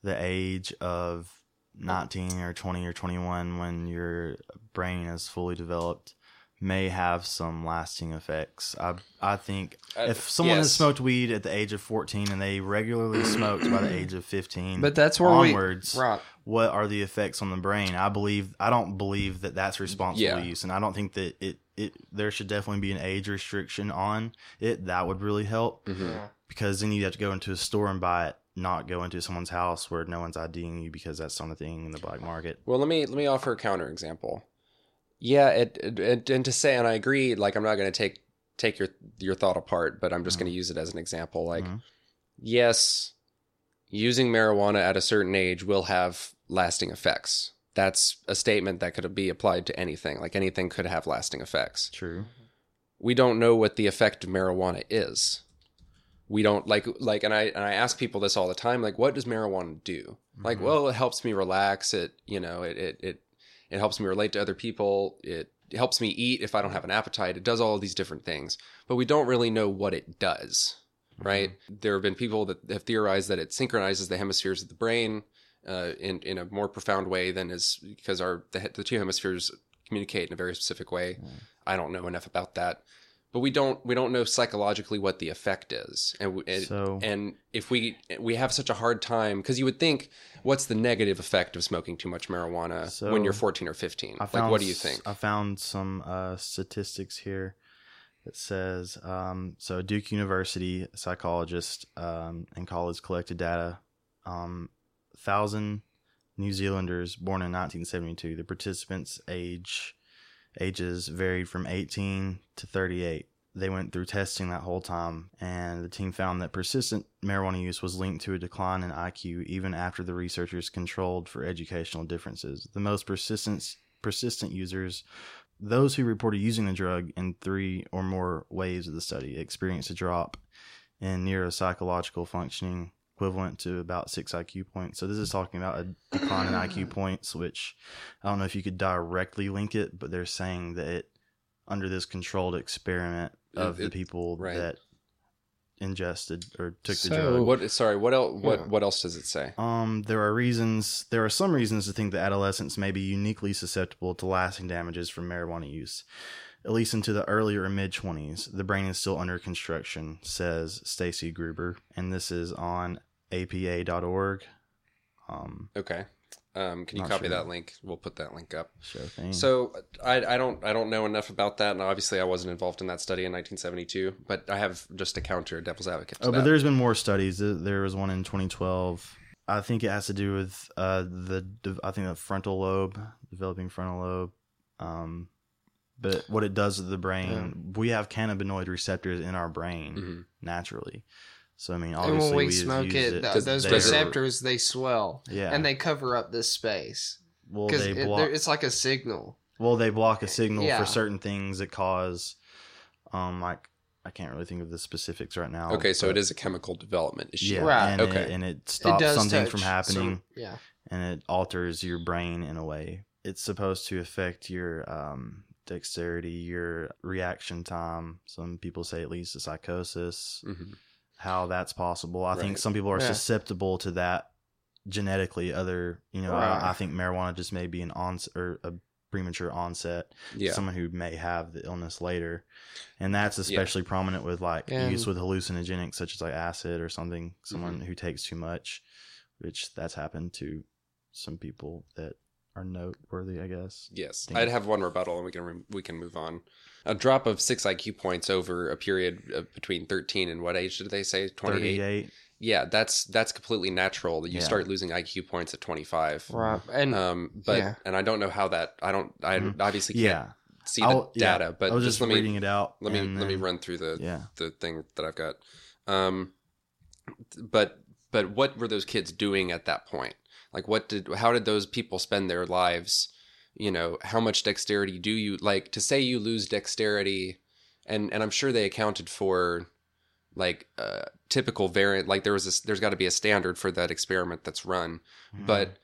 the age of 19 or 20 or 21 when your brain is fully developed may have some lasting effects. I I think Uh, if someone has smoked weed at the age of 14 and they regularly <clears throat> smoked by the age of 15 But that's where onwards, we right. what are the effects on the brain? I believe I don't believe that that's responsible Yeah. use, and I don't think that it it there should definitely be an age restriction on it. That would really help Mhm. because then you have to go into a store and buy it, not go into someone's house where no one's IDing you because that's not a thing in the black market. Well, let me let me offer a counter example. Yeah, it, it, and to say, and I agree. Like, I'm not going to take take your your thought apart, but I'm just Mhm. going to use it as an example. Like, Mhm. yes, using marijuana at a certain age will have lasting effects. That's a statement that could be applied to anything. Like anything could have lasting effects. True. We don't know what the effect of marijuana is. We don't like like and I and I ask people this all the time like what does marijuana do? Like Mhm. well it helps me relax, it you know, it it it, it helps me relate to other people, it helps me eat if I don't have an appetite. It does all of these different things, but we don't really know what it does right? There have been people that have theorized that it synchronizes the hemispheres of the brain uh, in in a more profound way than is because our the, the two hemispheres communicate in a very specific way. I don't know enough about that, but we don't we don't know psychologically what the effect is, and So- and if we we have such a hard time because you would think what's the negative effect of smoking too much marijuana So, when you're 14 or 15? I Like, what do you think? I found some uh, statistics here that says um, so Duke University psychologist um, and college collected data um, thousand New Zealanders born in 1972. The participants' age ages varied from 18 to 38. They went through testing that whole time, and the team found that persistent marijuana use was linked to a decline in IQ even after the researchers controlled for educational differences. The most persistent persistent users, those who reported using the drug in three or more waves of the study, experienced a drop in neuropsychological functioning equivalent to about six IQ points. So this is talking about a decline in IQ <clears throat> points, which I don't know if you could directly link it, but they're saying that it, under this controlled experiment of It- the people right. that ingested or took the drug. What? Sorry. What else? What? Yeah. What else does it say? Um, there are reasons. There are some reasons to think that adolescents may be uniquely susceptible to lasting damages from marijuana use, at least into the earlier or mid twenties. The brain is still under construction, says Staci Gruber, and this is on APA.org. Um, Okay. Um, can you copy sure. that link? We'll put that link up. show thing. So I, I don't I don't know enough about that, and obviously I wasn't involved in that study in 1972. But I have just a counter devil's advocate. Oh, but that. there's been more studies. There- was one in 2012. I think it has to do with uh, the I think the frontal lobe, developing frontal lobe. Um, but what it does to the brain, we have cannabinoid receptors in our brain Mhm. naturally. So I mean, And obviously, when we, just smoke use it, th- those receptors they swell yeah, and they cover up this space well because they it, block. they're- it's like a signal. well, they block a signal Yeah. for certain things that cause, um, like I can't really think of the specifics right now. okay, so it is a chemical development issue. Yeah, Right. and Okay. it, and it It stops does something touch from happening. some- yeah. and it alters your brain in a way. It's supposed to affect your um, dexterity, your reaction time. Some people say it leads to psychosis. Mhm. How that's possible? I think some people are Yeah. susceptible to that genetically. Other, you know, Right. I, I think marijuana just may be an onset or a premature onset. Yeah. Someone who may have the illness later, and that's especially prominent with like And- use with hallucinogenics such as like acid or something. Someone Mm-hmm. who takes too much, which that's happened to some people that are noteworthy, I guess. Yes, I'd have one rebuttal, and we can re- we can move on. A drop of six IQ points over a period of between thirteen and what age did they say? Twenty eight. Thirty-eight. Yeah, that's that's completely natural. That you Yeah. start losing IQ points at twenty five. Right. And Um, but Yeah. and I don't know how that. I don't. I Mhm. obviously can't Yeah, see the I'll- yeah, data. But I was just, just let me reading it out. let me and let me run through the Yeah, the thing that I've got. Um, but but what were those kids doing at that point? Like, what did how did those people spend their lives? You know, how much dexterity do you like to say you lose dexterity? And and I'm sure they accounted for like uh, typical variant. Like there was this, there's got to be a standard for that experiment that's run, Mm-hmm. but.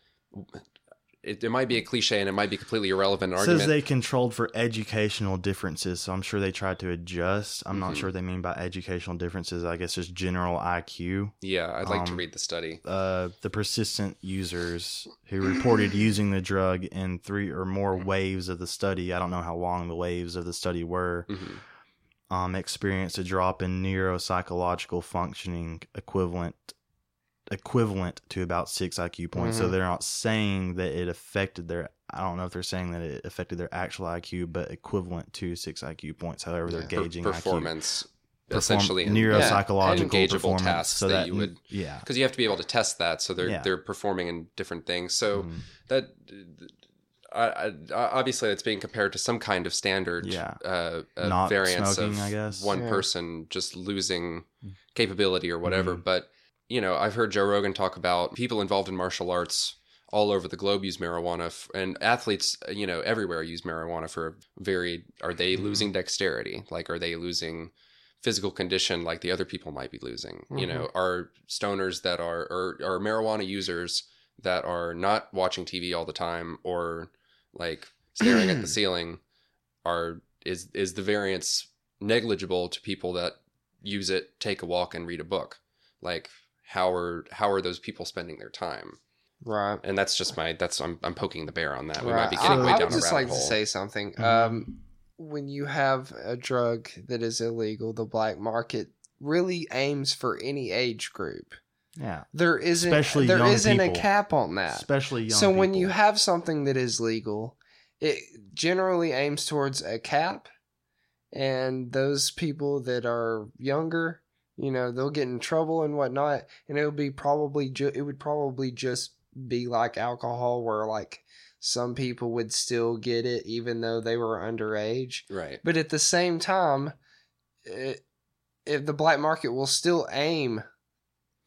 It, it might be a cliche and it might be completely irrelevant It argument. says they controlled for educational differences, so I'm sure they tried to adjust. I'm Mhm. not sure what they mean by educational differences. I guess just general IQ. yeah, I'd like to um, read the study. uh, the persistent users who reported <clears throat> using the drug in three or more waves of the study. I don't know how long the waves of the study were. Mhm. Um, experienced a drop in neuropsychological functioning equivalent equivalent to about six IQ points. So Mhm. they're not saying that it affected their. I don't know if they're saying that it affected their actual IQ, but equivalent to six IQ points. However, they're Yeah. Per- gauging performance, IQ. essentially, Perform- in- neuropsychological engageable performance. tasks so that that you would- yeah. because you have to be able to test that. So they're Yeah. they're performing in different things. So Mhm. that I, I, obviously it's being compared to some kind of standard Yeah. uh, uh, Not variance smoking, of I guess. one Yeah. person just losing capability or whatever. Mhm. But you know, I've heard Joe Rogan talk about people involved in martial arts all over the globe use marijuana, f- and athletes, you know, everywhere use marijuana for varied. Are they Mhm. losing dexterity? Like, are they losing physical condition like the other people might be losing? You know, are stoners that are or are marijuana users that are not watching TV all the time or like staring at the <clears throat> ceiling are is is the variance negligible to people that use it, take a walk and read a book? Like how are how are those people spending their time? right. And that's just my that's I'm I'm poking the bear on that. We Right. might be getting I, way I down would just like hole. to say something. Mhm. Um, when you have a drug that is illegal, the black market really aims for any age group. Yeah. There isn't Especially there young isn't a cap on that. Especially young so when you have something that is legal, it generally aims towards a cap, and those people that are younger You know, they'll get in trouble and whatnot, and it would be probably ju- it would probably just be like alcohol, where like some people would still get it even though they were underage. Right. But at the same time, it, if the black market will still aim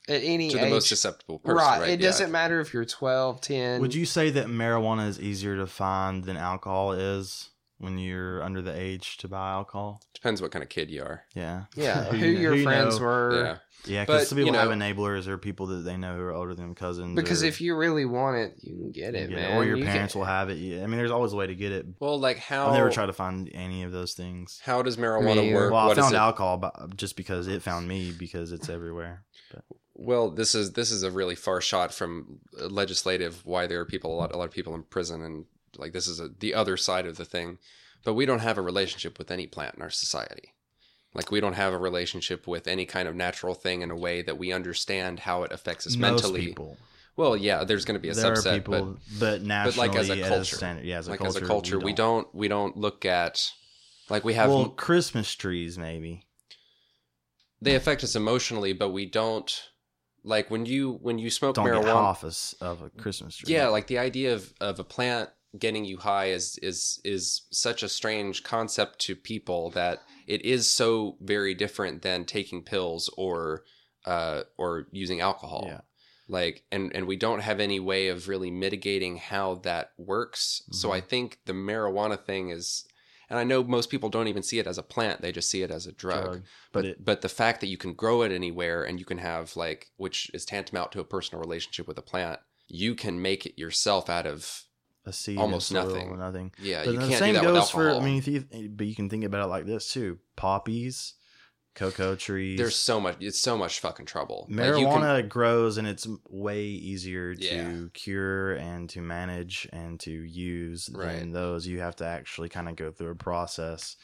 at any To the age, most susceptible person. right, Right. It yeah. doesn't matter if you're 12, 10. Would you say that marijuana is easier to find than alcohol is when you're under the age to buy alcohol? Depends what kind of kid you are. Yeah. Yeah, <laughs> who, you- your you friends know. were. Yeah. Yeah, because some people you have enablers or people that they know who are older than cousins. Because or, if you really want it, you can get it, you man. or your You parents can- will have it. Yeah, I mean, there's always a way to get it. Well, like how I've never tried to find any of those things. how does marijuana Me work? Well, I What is found alcohol but just because it found me because it's everywhere. Well, this is this is a really far shot from legislative why there are people a lot a lot of people in prison and like this is a, the other side of the thing. But we don't have a relationship with any plant in our society. Like we don't have a relationship with any kind of natural thing in a way that we understand how it affects us Most mentally. people. Well, yeah, there's going to be a there subset, people, but but, nationally, like as a culture. standard, yeah, as a like culture, as a culture, we don't. we don't look at like we have well, Christmas trees, maybe. they affect us emotionally, but we don't like when you when you smoke Don't get marijuana. off of a Christmas tree. Yeah, like the idea of, of a plant getting you high is is is such a strange concept to people that it is so very different than taking pills or uh or using alcohol. Yeah. Like and and we don't have any way of really mitigating how that works. So Mhm. I think the marijuana thing is and I know most people don't even see it as a plant, they just see it as a drug. drug. But But it, but the fact that you can grow it anywhere and you can have like which is tantamount to a personal relationship with a plant, you can make it yourself out of a seed, almost nothing. nothing. yeah. But you the same do that with goes for. I mean, if you, but you can think about it like this too: poppies, cocoa trees. there's so much. It's so much fucking trouble. Like, marijuana can- grows, and it's way easier to Yeah. cure and to manage and to use Right. than those. You have to actually kind of go through a process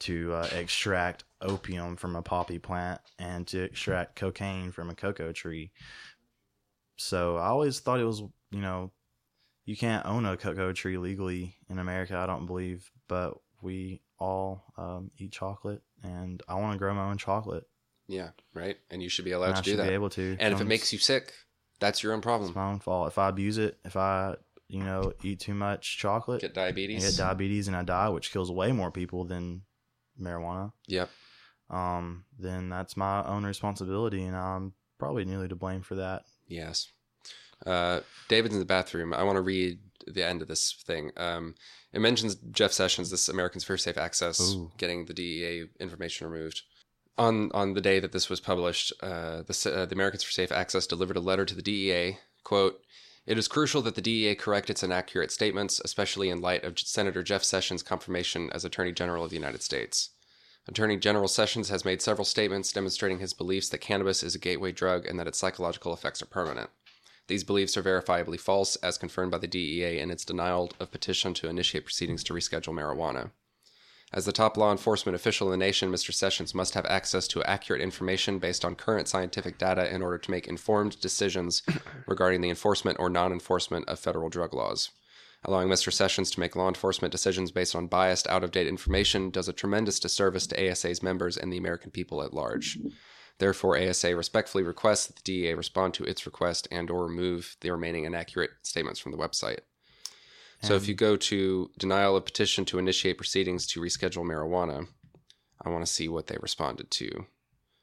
to uh, extract opium from a poppy plant and to extract cocaine from a cocoa tree. So I always thought it was, you know, you can't own a cocoa tree legally in America. I don't believe, but we all um, eat chocolate, and I want to grow my own chocolate. yeah, right. And you should be and allowed I to do should that. be able to. and if it makes you sick, that's your own it's problem. my own fault. If I abuse it, if I, you know, eat too much chocolate, Get diabetes. get diabetes and I die, which kills way more people than marijuana. Yep. Um, then that's my own responsibility, and I'm probably nearly to blame for that. Yes. Uh, David's in the bathroom. I want to read the end of this thing. Um, it mentions Jeff Sessions, this Americans for Safe Access, Ooh. getting the DEA information removed. On on the day that this was published, uh, the, uh, the Americans for Safe Access delivered a letter to the DEA. Quote, it is crucial that the DEA correct its inaccurate statements, especially in light of Senator Jeff Sessions' confirmation as Attorney General of the United States. Attorney General Sessions has made several statements demonstrating his beliefs that cannabis is a gateway drug and that its psychological effects are permanent. These beliefs are verifiably false, as confirmed by the DEA in its denial of petition to initiate proceedings to reschedule marijuana. As the top law enforcement official in the nation, Mr. Sessions must have access to accurate information based on current scientific data in order to make informed decisions <coughs> regarding the enforcement or non enforcement of federal drug laws. Allowing Mr. Sessions to make law enforcement decisions based on biased, out of date information does a tremendous disservice to ASA's members and the American people at large. Therefore, ASA respectfully requests that the DEA respond to its request and or remove the remaining inaccurate statements from the website. So if you go to denial of petition to initiate proceedings to reschedule marijuana, I want to see what they responded to.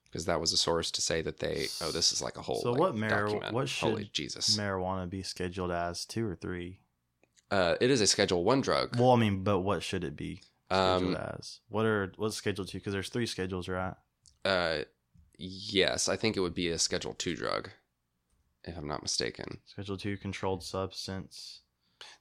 Because that was a source to say that they, oh, this is like a whole. So like, what mar- document. what Holy should Jesus? marijuana be scheduled as two or three? uh, it is a Schedule One drug. Well, I mean, but what should it be scheduled Um, as? What are what's scheduled two? Because there's three schedules, right? uh, yes, I think it would be a Schedule Two drug, if I'm not mistaken. Schedule two, controlled substance.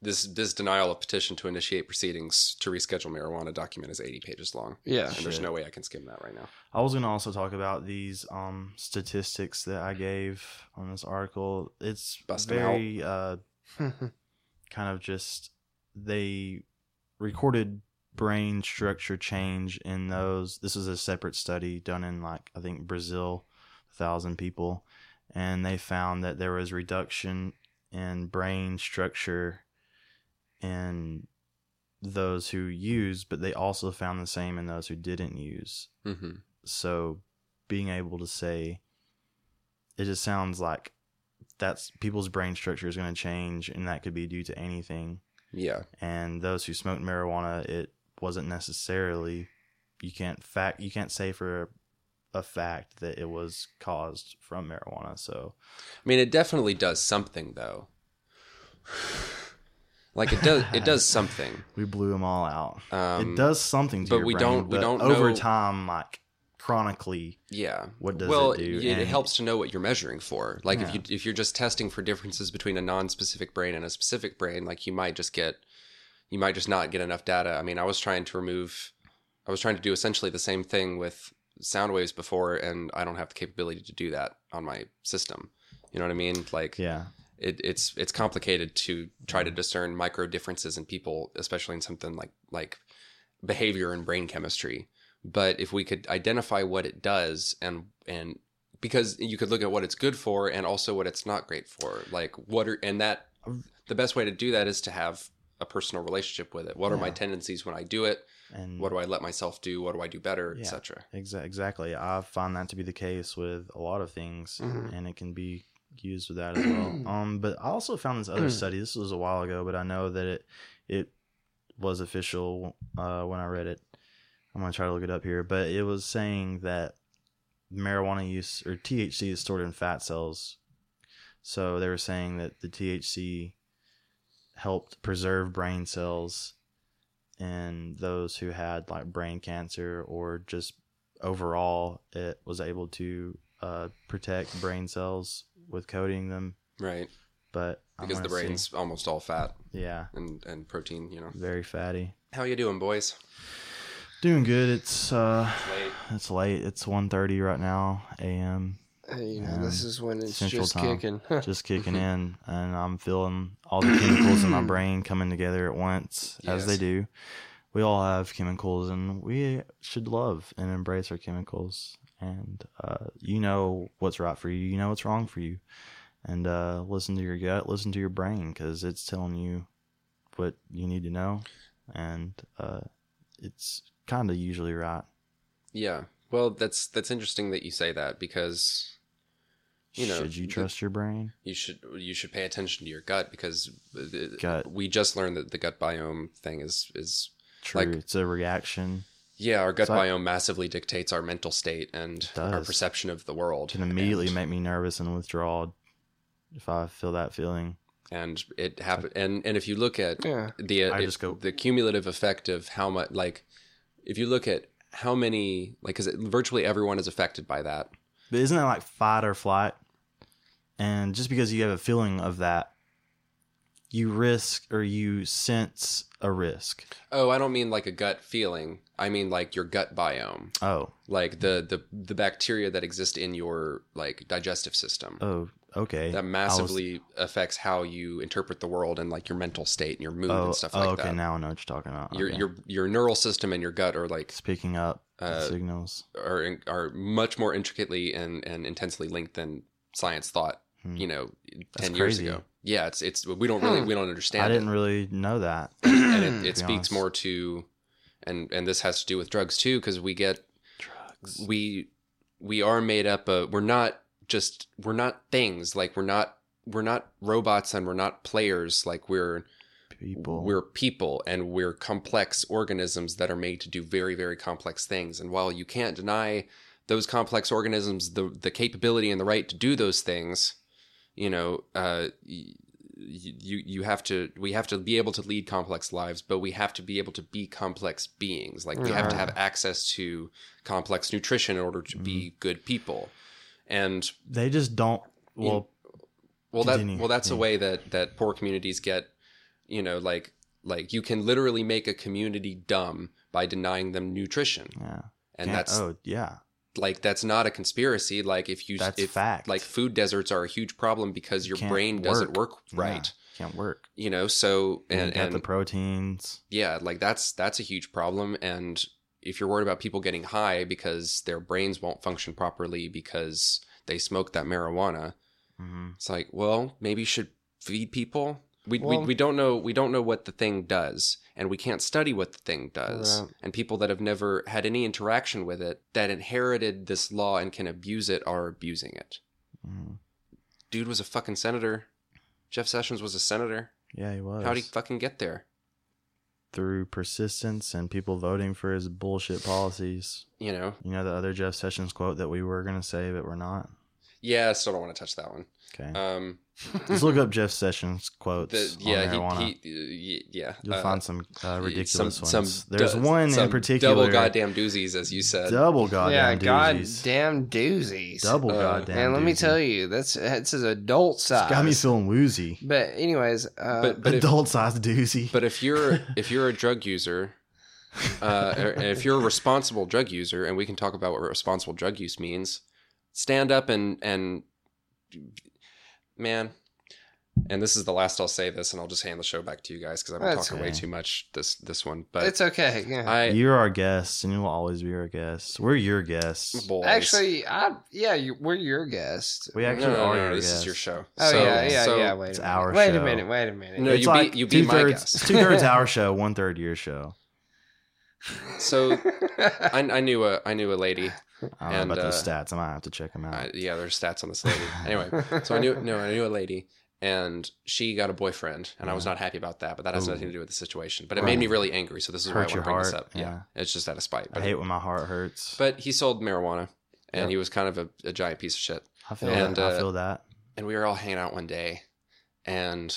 This this denial of petition to initiate proceedings to reschedule marijuana document is 80 pages long, Yeah. and there's no way I can skim that right now. I was gonna also talk about these um statistics that I gave on this article. It's Bust 'em very uh <laughs> kind of just they recorded brain structure change in those. This is a separate study done in like I think Brazil, thousand people, and they found that there was reduction in brain structure in those who used, but they also found the same in those who didn't use. hmm So being able to say it just sounds like that's people's brain structure is going to change and that could be due to anything Yeah. and those who smoked marijuana it wasn't necessarily you can't fact you can't say for a fact that it was caused from marijuana so I mean, it definitely does something though. <sighs> Like it does, it does something. <laughs> we blew them all out Um, it does something to but your we brain, don't- we don't over know- time like chronically Yeah. what does well, it do it, it helps to know what you're measuring for. Like Yeah. if you if you're just testing for differences between a non-specific brain and a specific brain, like you might just get you might just not get enough data. I mean, I was trying to remove I was trying to do essentially the same thing with sound waves before and I don't have the capability to do that on my system. You know what I mean? Like yeah it, it's it's complicated to try to discern micro differences in people, especially in something like like behavior and brain chemistry. But if we could identify what it does and and because you could look at what it's good for and also what it's not great for, like what are and that um, the best way to do that is to have a personal relationship with it. What are my tendencies when I do it? and What do I let myself do? What do I do better, Yeah. etc. Exa- exactly. I find that to be the case with a lot of things, Mhm. and it can be used with that as well. <clears throat> um, but I also found this other <clears throat> study. This was a while ago, but I know that it it was official uh, when I read it. I'm gonna try to look it up here, but it was saying that marijuana use or THC is stored in fat cells. So they were saying that the THC helped preserve brain cells in those who had like brain cancer or just overall it was able to uh, protect brain cells with coating them Right. but Because the gonna see- brain's almost all fat yeah and, and protein, you know. very fatty How you doing, boys? doing good it's uh Late. it's late it's 1.30 right now am you know, this is when it's Central just Time. kicking. <laughs> just kicking in and i'm feeling all the chemicals in my brain coming together at once as they do. We all have chemicals and we should love and embrace our chemicals. And uh, you know what's right for you you know what's wrong for you. And uh, listen to your gut listen to your brain because it's telling you what you need to know. And uh, it's kind of usually right. Yeah. Well, that's that's interesting that you say that because you know should you the- trust your brain you should you should pay attention to your gut because uh, Gut. we just learned that the gut biome thing is is true Like- it's a reaction yeah our gut So I- biome massively dictates our mental state and our perception of the world it can immediately and, make me nervous and withdraw if i feel that feeling and it happen and and if you look at yeah. the I if- go- the cumulative effect of how much like if you look at how many like because virtually everyone is affected by that But isn't that like fight or flight? And just because you have a feeling of that, you risk or you sense a risk. oh i don't mean like a gut feeling i mean like your gut biome Oh, like the the the bacteria that exist in your like digestive system oh, okay. that massively affects how you interpret the world and like your mental state and your mood oh, and stuff oh, like okay. that Okay, Now I know what you're talking about. your Okay. your your neural system and your gut are like speaking up Uh, signals. are are much more intricately and and intensely linked than science thought Hmm. you know 10 That's years crazy. ago yeah it's it's we don't really Hmm. we don't understand I didn't really know that. <clears throat> and it, it speaks honest. more to and and this has to do with drugs too because we get Drugs. we we are made up of we're not just we're not things like we're not we're not robots and we're not players like we're People. we're people and we're complex organisms that are made to do very very complex things and while you can't deny those complex organisms the the capability and the right to do those things you know uh y- you you have to we have to be able to lead complex lives but we have to be able to be complex beings like we have to have access to complex nutrition in order to be good people and they just don't. Well, well that well that's a way that that poor communities get you know like like you can literally make a community dumb by denying them nutrition yeah. and Can't- that's oh yeah. Like that's not a conspiracy like if you That's if fact. like food deserts are a huge problem because your Can't brain doesn't work. work right Yeah, can't work. you know so And, and the proteins. yeah like that's that's a huge problem and if you're worried about people getting high because their brains won't function properly because they smoke that marijuana hmm it's like well maybe you should feed people We, Well- we we don't know we don't know what the thing does, and we can't study what the thing does. Right. And people that have never had any interaction with it, that inherited this law and can abuse it, are abusing it. Mhm. Dude was a fucking senator. Jeff Sessions was a senator. Yeah, he was. How'd he fucking get there? Through persistence and people voting for his bullshit policies. You know? You know the other Jeff Sessions quote that we were gonna say, but we're not. Yeah, I still don't want to touch that one. Okay. Um, Just look up Jeff Sessions quotes the, on yeah, marijuana. he, he, yeah. You'll uh, find some uh, ridiculous some, ones. Some There's du- one some in particular. Double goddamn doozies, as you said. double goddamn yeah, doozies. goddamn doozies. Double Uh, goddamn. And let me tell you, that's that's his adult size. it's got me feeling woozy. But anyways, uh, But- but if- Adult size doozy. But if you're <laughs> if you're a drug user, uh, and if you're a responsible drug user, and we can talk about what responsible drug use means, stand up and and man. And this is the last I'll say this, and I'll just hand the show back to you guys because I've been That's talking way too much this this one. But it's okay. Yeah. I You're our guest, and you'll always be our guest. We're your guests. boys. Actually, I yeah, you, we're your guest. We actually no, no, are no, your this guests. is your show. Oh So- yeah, yeah, so- yeah. Wait it's a minute. our wait show. a minute. Wait a minute. No, It's you be- you be my guest. It's two thirds <laughs> our show, one third your show. So <laughs> I, I knew a I knew a lady. I don't And, know about those uh, stats. I might have to check them out. I, yeah, there's stats on this lady. <laughs> Anyway, so I knew no, I knew a lady, and she got a boyfriend, and I was not happy about that. But that has Ooh. nothing to do with the situation. But it Right. made me really angry. So this is why I want to bring this up. Yeah. yeah. it's just out of spite. I But, hate when my heart hurts. but he sold marijuana, and he was kind of a, a giant piece of shit. I feel and, that. I uh, feel that. And we were all hanging out one day, and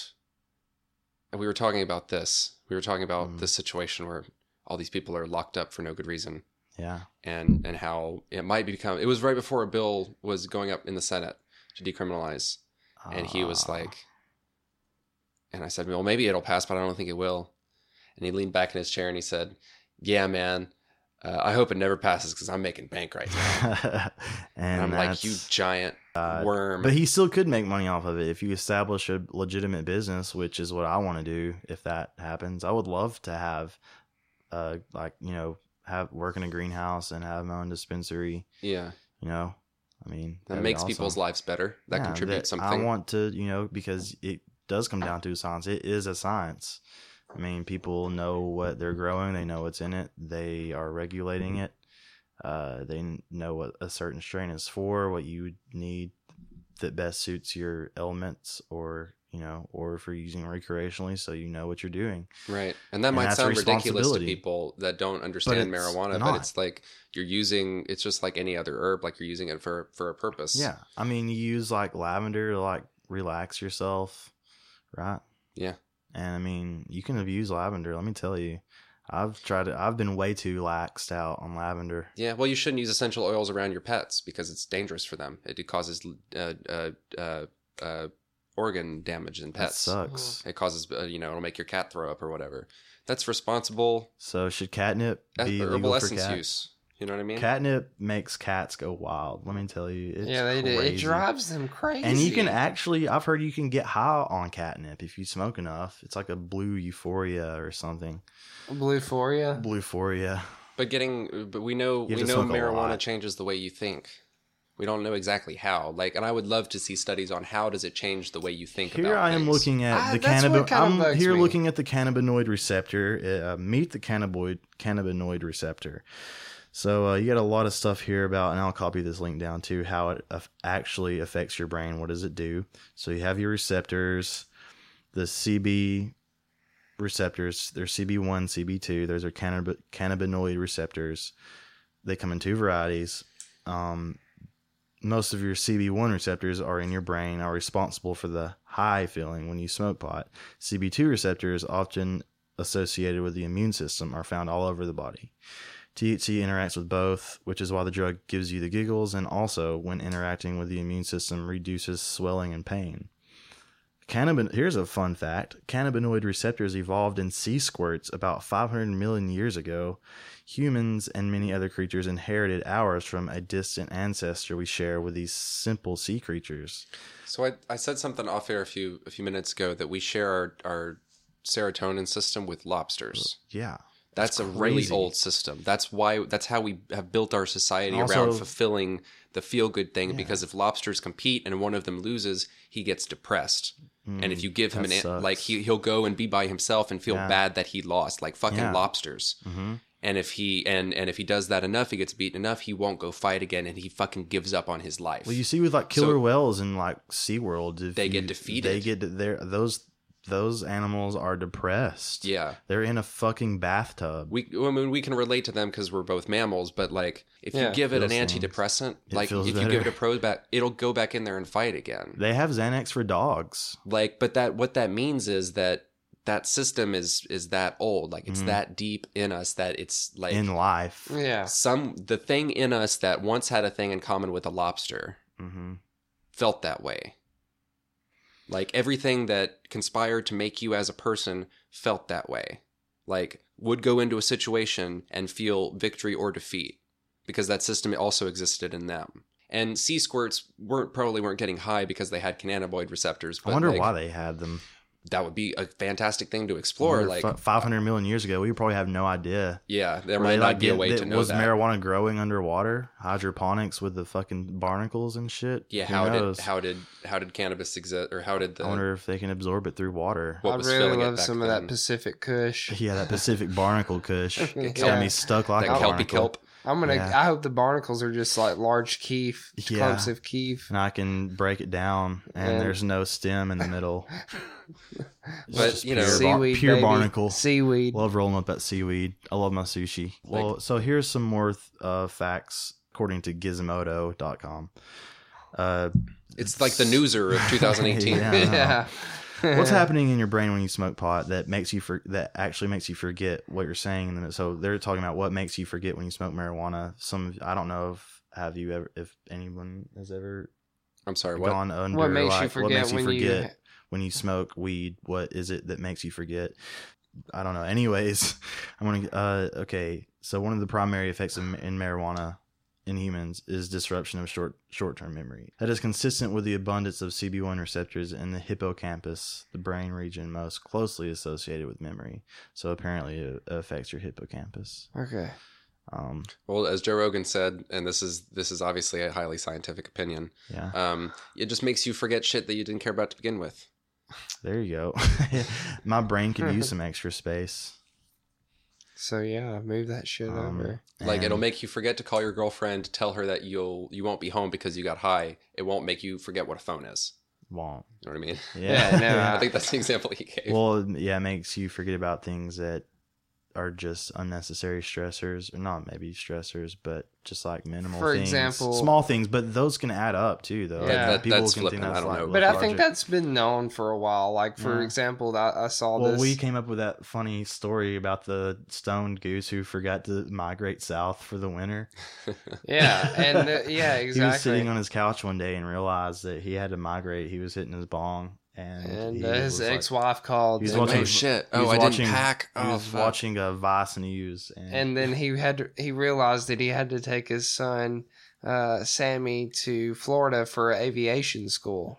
and we were talking about this. We were talking about Mm. this situation where all these people are locked up for no good reason. Yeah. and and how it might become it was right before a bill was going up in the senate to decriminalize and he was Ah. like and i said well maybe it'll pass but i don't think it will and he leaned back in his chair and he said yeah man uh, i hope it never passes because i'm making bank right now <laughs> and, and i'm like you giant worm But he still could make money off of it if you establish a legitimate business, which is what I want to do. If that happens, I would love to have, uh, like you know, have work in a greenhouse and have my own dispensary. yeah You know, I mean, that makes awesome. people's lives better that Yeah, contributes that something I want to, you know, because it does come down to science. It is a science. I mean, people know what they're growing. They know what's in it. They are regulating it. Uh, they know what a certain strain is for, what you need that best suits your elements, or you know, or if you're using recreationally, so you know what you're doing. Right. And that And might sound ridiculous to people that don't understand it's marijuana, but it's like you're using it's just like any other herb, like you're using it for for a purpose. Yeah, I mean, you use like lavender to like relax yourself, right? Yeah. And I mean, you can abuse lavender. Let me tell you, I've tried it. I've been way too laxed out on lavender. Yeah, well, you shouldn't use essential oils around your pets because it's dangerous for them. It causes uh, uh, uh, uh, organ damage in That pets. sucks. It causes, uh, you know, it'll make your cat throw up or whatever. That's responsible So should catnip be herbal legal for essence cats? use. You know what I mean? Catnip makes cats go wild. Let me tell you, it's yeah, they do. It crazy. drives them crazy. And you can actually, I've heard you can get high on catnip if you smoke enough. It's like a blue euphoria or something. Blue euphoria. Blue euphoria. But getting, but we know You have we to know smoke a marijuana lot. changes the way you think. We don't know exactly how. Like, and I would love to see studies on how does it change the way you think. Here about I am things. looking at Ah, the that's cannabinoid. kinda I'm here me. looking at the cannabinoid receptor. Uh, meet the cannabinoid cannabinoid receptor. So uh, you got a lot of stuff here about, and I'll copy this link down to how it aff- actually affects your brain. What does it do? So you have your receptors, the CB receptors. There's CB1, CB2. Those are cannab- cannabinoid receptors. They come in two varieties. Um, most of your CB1 receptors are in your brain, are responsible for the high feeling when you smoke pot. CB2 receptors, often associated with the immune system, are found all over the body. THC interacts with both, which is why the drug gives you the giggles, and also, when interacting with the immune system, reduces swelling and pain. Cannabin- Here's a fun fact cannabinoid receptors evolved in sea squirts about 500 million years ago. Humans and many other creatures inherited ours from a distant ancestor we share with these simple sea creatures. So I, I said something off air a few a few minutes ago that we share our, our serotonin system with lobsters. Yeah. That's, a really old system. That's why that's how we have built our society Also- around fulfilling the feel good thing Yeah. because if lobsters compete and one of them loses, he gets depressed. And if you give him Mm, an sucks. like he he'll go and be by himself and feel Yeah. bad that he lost, like fucking Yeah. lobsters. hmm And if he and and if he does that enough, he gets beaten enough, he won't go fight again, and he fucking gives up on his life. Well, you see with like killer So- whales and like SeaWorld, if They get defeated. They get there. Those those animals are depressed. yeah, they're in a fucking bathtub. we I mean we can relate to them because we're both mammals, but like if Yeah. you give it an Feels things. antidepressant, It like feels if you give it a pro back, it'll go back in there and fight again. They have Xanax for dogs. like but that what that means is that that system is is that old like it's Mhm. that deep in us that it's like in life. Yeah. some the thing in us that once had a thing in common with a lobster hmm felt that way like everything that conspired to make you as a person felt that way like would go into a situation and feel victory or defeat because that system also existed in them and sea squirts weren't probably weren't getting high because they had cannabinoid receptors I wonder like, why they had them. That would be a fantastic thing to explore like five hundred million years ago, we probably have no idea. Yeah, there Were might they, not like, be a way that- to know was that. marijuana growing underwater, hydroponics with the fucking barnacles and shit. yeah, Who how knows? did how did how did cannabis exist, or how did the I wonder if they can absorb it through water. What I'd was really filling it love back some of that Pacific Kush. <laughs> Yeah, that Pacific barnacle kush. <laughs> It's Yeah. gonna be stuck like that a kelpy barnacle. kelp? I'm gonna. Yeah. I hope the barnacles are just like large keef, Yeah. clumps of keef. And I can break it down, and And- there's no stem in the middle. <laughs> But, you know- pure, bar- pure baby. barnacle. Seaweed. Love rolling up that seaweed. I love my sushi. Well, so here's some more uh, facts according to Gizmodo.com. Uh, It's like the newser of <laughs> 2018. <laughs> Yeah. I know. yeah. What's <laughs> happening in your brain when you smoke pot that makes you for that actually makes you forget what you're saying? And then so they're talking about what makes you forget when you smoke marijuana. Some I don't know if have you ever if anyone has ever I'm sorry, what? gone under What makes you forget what makes you when you? when you smoke weed? What is it that makes you forget? I don't know. Anyways, <laughs> I'm gonna. Uh, okay, so one of the primary effects of, in marijuana in humans is disruption of short short term memory. That is consistent with the abundance of CB1 receptors in the hippocampus, the brain region most closely associated with memory. So apparently, it affects your hippocampus. Okay. Um, Well, as Joe Rogan said, and this is this is obviously a highly scientific opinion. yeah, Um, it just makes you forget shit that you didn't care about to begin with. there you go. <laughs> My brain could use some extra space. So yeah, move that shit Um, over. Like and- it'll make you forget to call your girlfriend, tell her that you'll you won't be home because you got high. It won't make you forget what a phone is. won't. You know what I mean? Yeah, no, <laughs> I think that's the example he gave. well, yeah, it makes you forget about things that are just unnecessary stressors, or not maybe stressors, but just like minimal. For things. example- small things, but those can add up too, though. Yeah. That- that's flippant, I don't know. But I think that's been known for a while. Like for Yeah. example, I, I saw Well, this. we came up with that funny story about the stoned goose who forgot to migrate south for the winter. <laughs> yeah, and uh, yeah, <laughs> He was sitting on his couch one day and realized that he had to migrate. He was hitting his bong, and, and uh, his ex-wife called. He's watching- oh shit! Oh, I watching- didn't pack. Oh, He Oh, was fuck. watching a Vice News, and, and then <laughs> he had he realized that he had to take his son uh, Sammy to Florida for aviation school.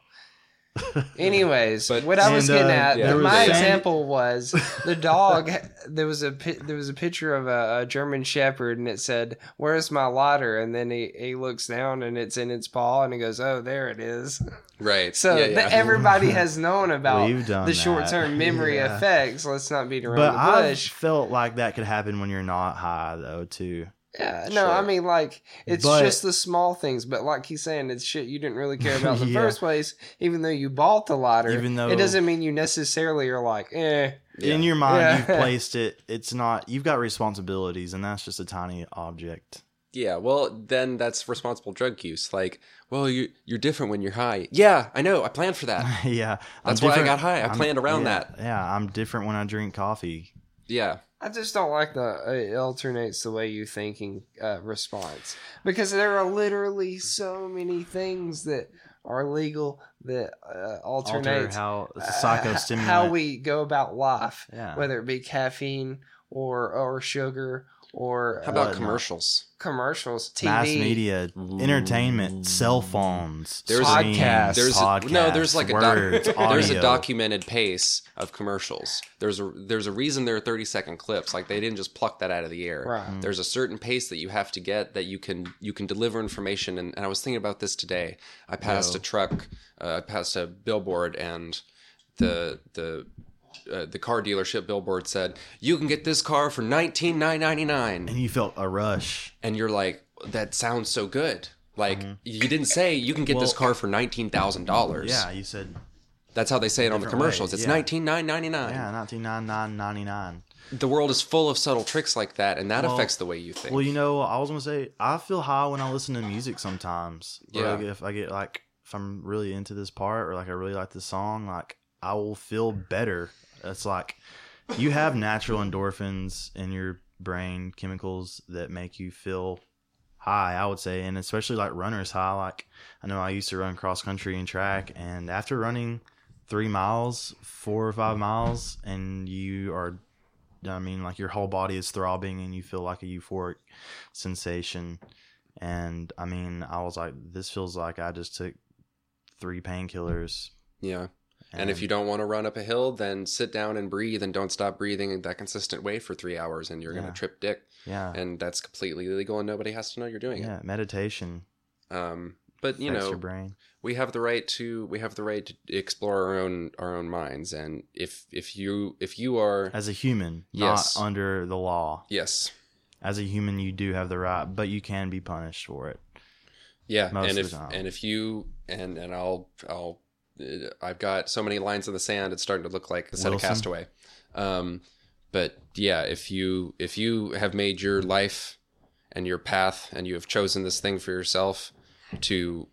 <laughs> Anyways, But- what I was And, getting uh, at, yeah, my was a- example was the <laughs> dog. there was a there was a picture of a, a German Shepherd, and it said, "Where's my lighter?" And then he, he looks down, and it's in its paw, and he goes, "Oh, there it is." right. So yeah, the- yeah. everybody <laughs> has known about done the short term memory Yeah. effects. Let's not beat around but the I felt like that could happen when you're not high, though, too. Yeah, no, I mean like it's But- just the small things, but like he's saying, it's shit you didn't really care about in the <laughs> Yeah. first place. Even though you bought the lighter, Even though- it doesn't mean you necessarily are like, eh. Yeah. In your mind, Yeah. you've <laughs> placed it. It's not. You've got responsibilities, and that's just a tiny object. Yeah, well, then that's responsible drug use. Like, well, you you're different when you're high. Yeah, I know. I planned for that. <laughs> yeah, That's why I got high. I I'm- planned around yeah, that. Yeah, I'm different when I drink coffee. Yeah, I just don't like the it alternates the way you thinking uh, response because there are literally so many things that are legal that uh, Alter how a uh, how we go about life, Yeah. whether it be caffeine or or sugar or how about What? commercials? commercials, TV, mass media, entertainment, cell phones, There's screens, Podcasts. There's podcasts, a, no, there's like a words, doc, <laughs> there's a documented pace of commercials. There's a there's a reason there are 30 second clips. Like they didn't just pluck that out of the air. Right. There's a certain pace that you have to get that you can you can deliver information. And, and I was thinking about this today. I passed Yo. a truck, uh, I passed a billboard, and the the uh, the car dealership billboard said you can get this car for nineteen nine ninety nine, And you felt a rush. and you're like, that sounds so good. Like you didn't say you can get this Mm-hmm. Car for nineteen thousand dollars. Yeah, you said that's how they say it on the commercials. way, It's nineteen nine ninety nine. yeah, nineteen ninety nine ninety nine. The world is full of subtle tricks like that, and that Well- affects the way you think. Well, you know, I was gonna say I feel high when I listen to music sometimes. Yeah. like, if I get like if I'm really into this part or like I really like this song, like I will feel better. It's like you have natural endorphins in your brain, chemicals that make you feel high. I would say, and especially like runners high. Like I know I used to run cross country and track, and after running three miles, four or five miles, and you are I mean, like your whole body is throbbing and you feel like a euphoric sensation. And I mean, I was like, this feels like I just took three painkillers. yeah. And if you don't want to run up a hill, then sit down and breathe and don't stop breathing in that consistent way for three hours, and you're going to trip dick. yeah, And that's completely illegal, and nobody has to know you're doing it. yeah, meditation. Um, but you know, your brain. we have the right to we have the right to explore our own our own minds, and if if you if you are As a human, Yes. not under the law. yes, As a human, you do have the right, but you can be punished for it. Yeah, most and of if the time. and if you and and I'll I'll I've got so many lines in the sand. It's starting to look like the set of Wilson? Castaway. Um, but yeah, if you if you have made your life and your path and you have chosen this thing for yourself to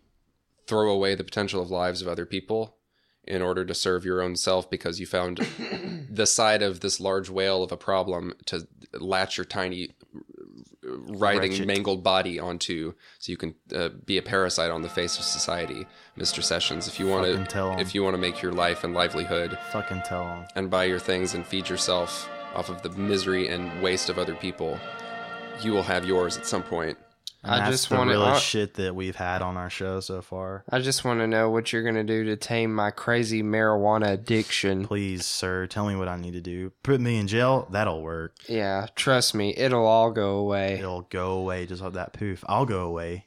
throw away the potential of lives of other people in order to serve your own self because you found <laughs> the side of this large whale of a problem to latch your tiny writhing Wretched. mangled body onto so you can uh, be a parasite on the face of society mr sessions if you want to if you want to make your life and livelihood Fucking tell them. and buy your things and feed yourself off of the misery and waste of other people you will have yours at some point And I that's just the wanna- realest I- shit that we've had on our show so far. I just want to know what you're going to do to tame my crazy marijuana addiction. Please, sir, tell me what I need to do. Put me in jail. That'll work. Yeah, trust me, it'll all go away. It'll go away just like that poof. I'll go away.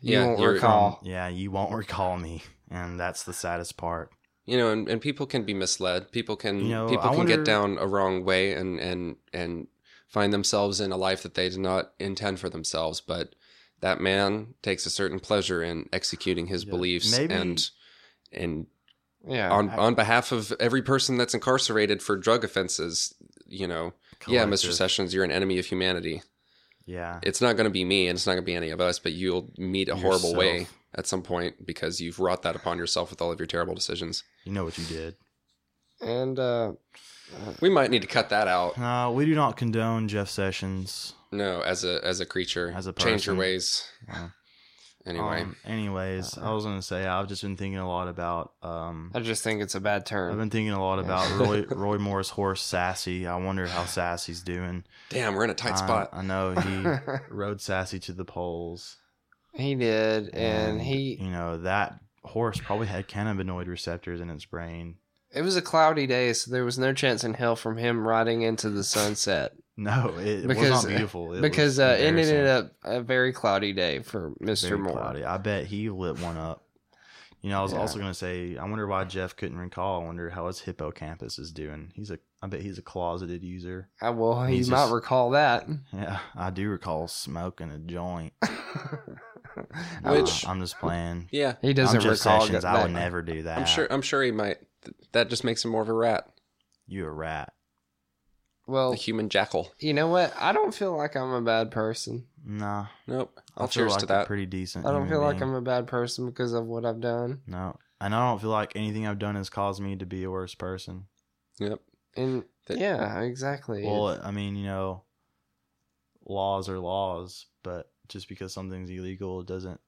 You Yeah, won't you're- recall. Um, yeah, you won't recall me, and that's the saddest part. you know and, and people can be misled people can You know, people I can wonder- get down a wrong way and and and find themselves in a life that they did not intend for themselves but that man takes a certain pleasure in executing his Yeah, beliefs maybe- and and Yeah. on I- on behalf of every person that's incarcerated for drug offenses you know yeah mr sessions you're an enemy of humanity. Yeah, it's not going to be me and it's not going to be any of us but you'll meet a horrible way at some point because you've wrought that upon yourself with all of your terrible decisions. You know what you did. and uh we might need to cut that out Uh, we do not condone Jeff Sessions. No, as a as a creature, As a person. change your ways. Yeah. <laughs> Anyway, Um, anyways, I was gonna say I've just been thinking a lot about. Um, I just think it's a bad term. I've been thinking a lot about Roy <laughs> Roy Moore's horse Sassy. I wonder how Sassy's doing. damn, we're in a tight I- spot. I know he <laughs> rode Sassy to the polls, he did, and he you know that horse probably had cannabinoid receptors in its brain. It was a cloudy day, so there was no chance in hell from him riding into the sunset. <laughs> No, it, it was Because- not beautiful. It because was uh, it ended up a very cloudy day for Mr. Very Moore. cloudy. I bet he lit one up. You know, I was Yeah. also going to say, I wonder why Jeff couldn't recall. I wonder how his hippocampus is doing. He's a, I bet he's a closeted user. I well, he He's might recall that. Yeah, I do recall smoking a joint. <laughs> Which- Uh, I'm just playing. Yeah, he doesn't I'm Jeff recall Sessions. that. I would never do that. I'm sure. I'm sure he might. Th- That just makes him more of a rat, You a rat. Well, a human jackal. you know what? I don't feel like I'm a bad person. Nah. Nope. I I'll feel cheers like to a that. pretty decent. I don't human feel like. I'm a bad person because of what I've done. No. And I don't feel like anything I've done has caused me to be a worse person. Yep. And That- yeah, exactly. Well, I mean, you know, laws are laws, but just because something's illegal doesn't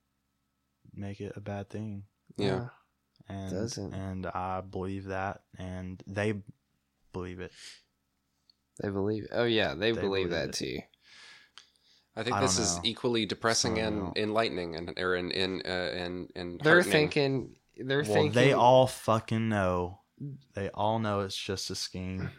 make it a bad thing. Yeah. And Doesn't. and I believe that and they believe it. they believe. Oh yeah, they, They believe, believe that it. too. I think I this is equally depressing and don't. enlightening, and or in in uh, and and They're thinking. They're well, thinking. they all fucking know. They all know it's just a scheme.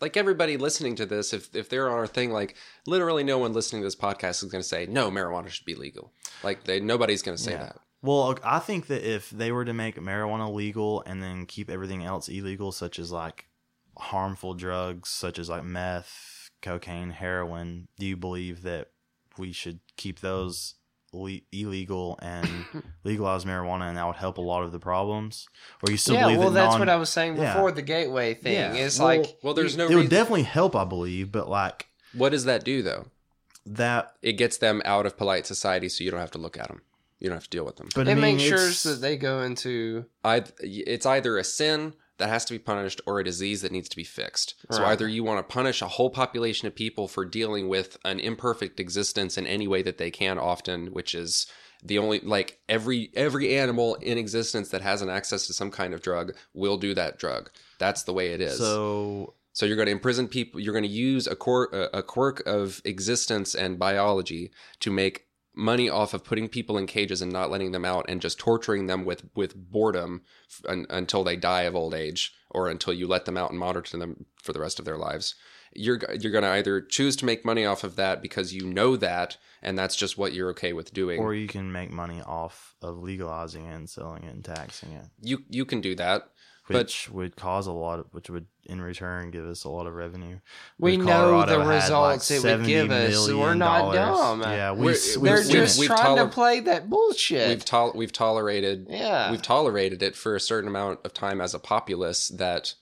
like everybody listening to this, if if they're on our thing, like literally no one listening to this podcast is going to say no, marijuana should be legal. Like they nobody's going to say Yeah. that. Well, I think that if they were to make marijuana legal and then keep everything else illegal, such as like harmful drugs, such as like meth, cocaine, heroin, do you believe that we should keep those le- illegal and <coughs> legalize marijuana and that would help a lot of the problems? Or you still yeah, believe well, that Yeah, well that's non- what I was saying Yeah. before the gateway thing. Yeah. It's Well- like Well, there's no it would definitely help, I believe, but like what does that do though? that. It gets them out of polite society, so you don't have to look at them. You don't have to deal with them. But it I mean, makes sure that they go into I, it's either a sin that has to be punished or a disease that needs to be fixed. So either you want to punish a whole population of people for dealing with an imperfect existence in any way that they can often, which is the only like every every animal in existence that has an access to some kind of drug will do that drug. That's the way it is. So So you're going to imprison people. You're going to use a quirk, a quirk of existence and biology to make money off of putting people in cages and not letting them out, and just torturing them with with boredom f- un, until they die of old age, or until you let them out and monitor them for the rest of their lives. You're you're going to either choose to make money off of that because you know that, and that's just what you're okay with doing. or you can make money off of legalizing it and selling it and taxing it. you you can do that. But- which would cause a lot of, which would in return give us a lot of revenue. We know the had, results it would give us, we're not dollars. dumb. Yeah, we, We're- s- They're we've just we've trying toler- to play that bullshit. We've tol- we've tolerated yeah. we've tolerated it for a certain amount of time as a populace that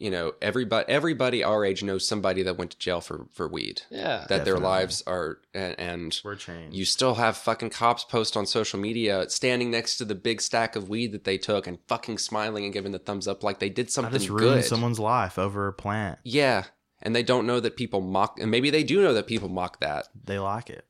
you know everybody everybody our age knows somebody that went to jail for for weed yeah. that their lives are and, and We're changed. you still have fucking cops post on social media standing next to the big stack of weed that they took and fucking smiling and giving the thumbs up like they did I something just ruined good someone's life over a plant. yeah and they don't know that people mock and maybe they do know that people mock that They like it.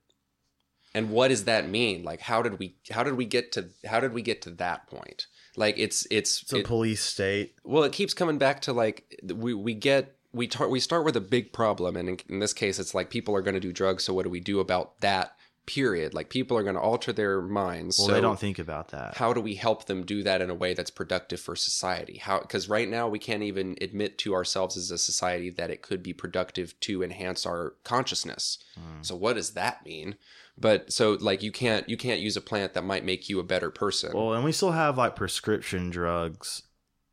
and what does that mean like how did we how did we get to how did we get to that point like it's it's It's a it- police state. Well, it keeps coming back to like we we get we tar- we start with a big problem, and in, in this case, it's like people are going to do drugs. So what do we do about that? Period. Like people are going to alter their minds. Well, so they don't think about that. how do we help them do that in a way that's productive for society? How because right now we can't even admit to ourselves as a society that it could be productive to enhance our consciousness. Mm. So what does that mean? But so like you can't you can't use a plant that might make you a better person. Well, and we still have like prescription drugs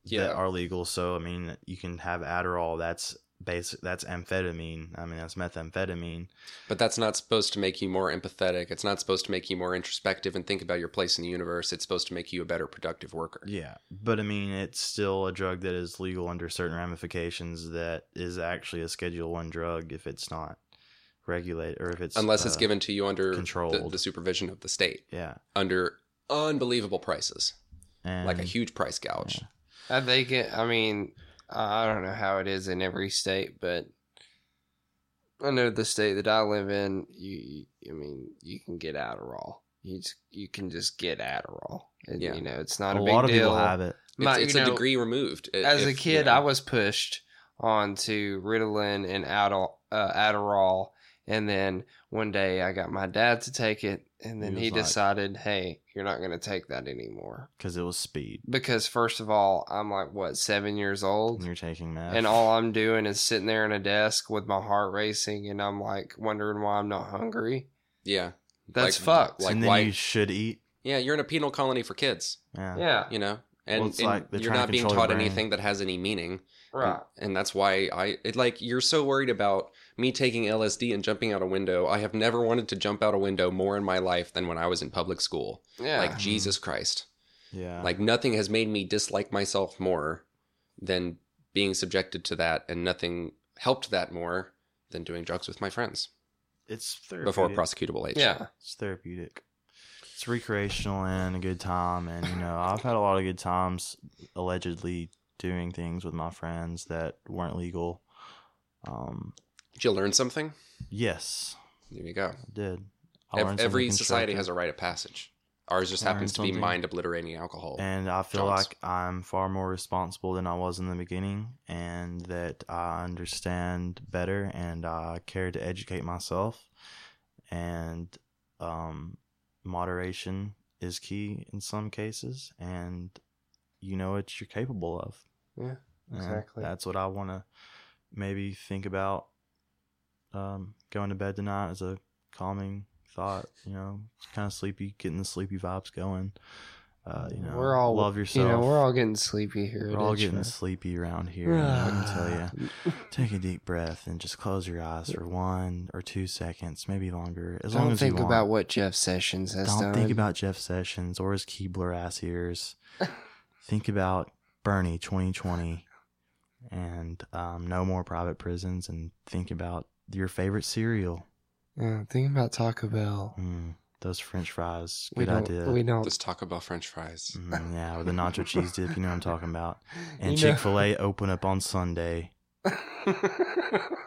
yeah. that are legal. So I mean, you can have Adderall. That's basic. That's amphetamine. I mean, that's methamphetamine. But that's not supposed to make you more empathetic. It's not supposed to make you more introspective and think about your place in the universe. It's supposed to make you a better productive worker. Yeah, but I mean, it's still a drug that is legal under certain ramifications. That is actually a Schedule One drug if it's not regulated or if it's Unless it's uh, given to you under the, controlled. the supervision of the state, Yeah, under unbelievable prices, and like a huge price gouge. yeah. Uh, they get. I mean, I don't know how it is in every state, but I know the state that I live in. You, I mean, you can get Adderall. You just, you can just get Adderall. And, Yeah. You know, it's not a a, big lot of deal. people have it. It's, My- it's you a know, degree removed. i- As a kid, you know. I was pushed onto Ritalin and Adderall, uh, Adderall, and then one day I got my dad to take it, and then He he, like- decided, "Hey, you're not going to take that anymore." because it was speed. Because first of all, I'm like what seven years old, And you're taking meth, and all I'm <laughs> doing is sitting there in a desk with my heart racing, and I'm like wondering why I'm not hungry. yeah, That's Like- fucked. like and then why- you should eat. yeah, you're in a penal colony for kids. Yeah, yeah, You know, and, Well, it's and like you're not being taught anything that has any meaning. right. And, and that's why I it, like you're so worried about me taking LSD and jumping out a window. I have never wanted to jump out a window more in my life than when I was in public school. Yeah, Like Jesus Christ. yeah. Like nothing has made me dislike myself more than being subjected to that and nothing helped that more than doing drugs with my friends it's therapeutic. before prosecutable age. yeah. It's therapeutic. It's recreational and a good time. And, you know, I've had a lot of good times allegedly doing things with my friends that weren't legal. Um, Did you learn something? yes, There you go. I did. I Ev- Every society has a rite of passage. Ours just I happens to be mind obliterating alcohol. And I feel Jones. like I'm far more responsible than I was in the beginning, and that I understand better, and I care to educate myself. And um, moderation is key in some cases, and you know what you're capable of. Yeah, And exactly. that's what I want to maybe think about um, going to bed tonight as a calming thought. You know, kind of sleepy, getting the sleepy vibes going. Uh, you know, we're all love yourself. You know, we're all getting sleepy here. We're all getting sleepy around here. I can tell you, <sighs> take a deep breath and just close your eyes for one or two seconds, maybe longer, as long Don't as think you want. about what Jeff Sessions has Don't done. think about Jeff Sessions or his Keebler ass ears. <laughs> think about Bernie 2020 and um, no more private prisons and think about your favorite cereal. Yeah, think about Taco Bell. Mm, those French fries. We Good don't. idea. We don't. Let's talk about French fries. Mm, <laughs> yeah, with the nacho cheese dip, you know what I'm talking about. <laughs> And You know- Chick fil A open up on Sunday,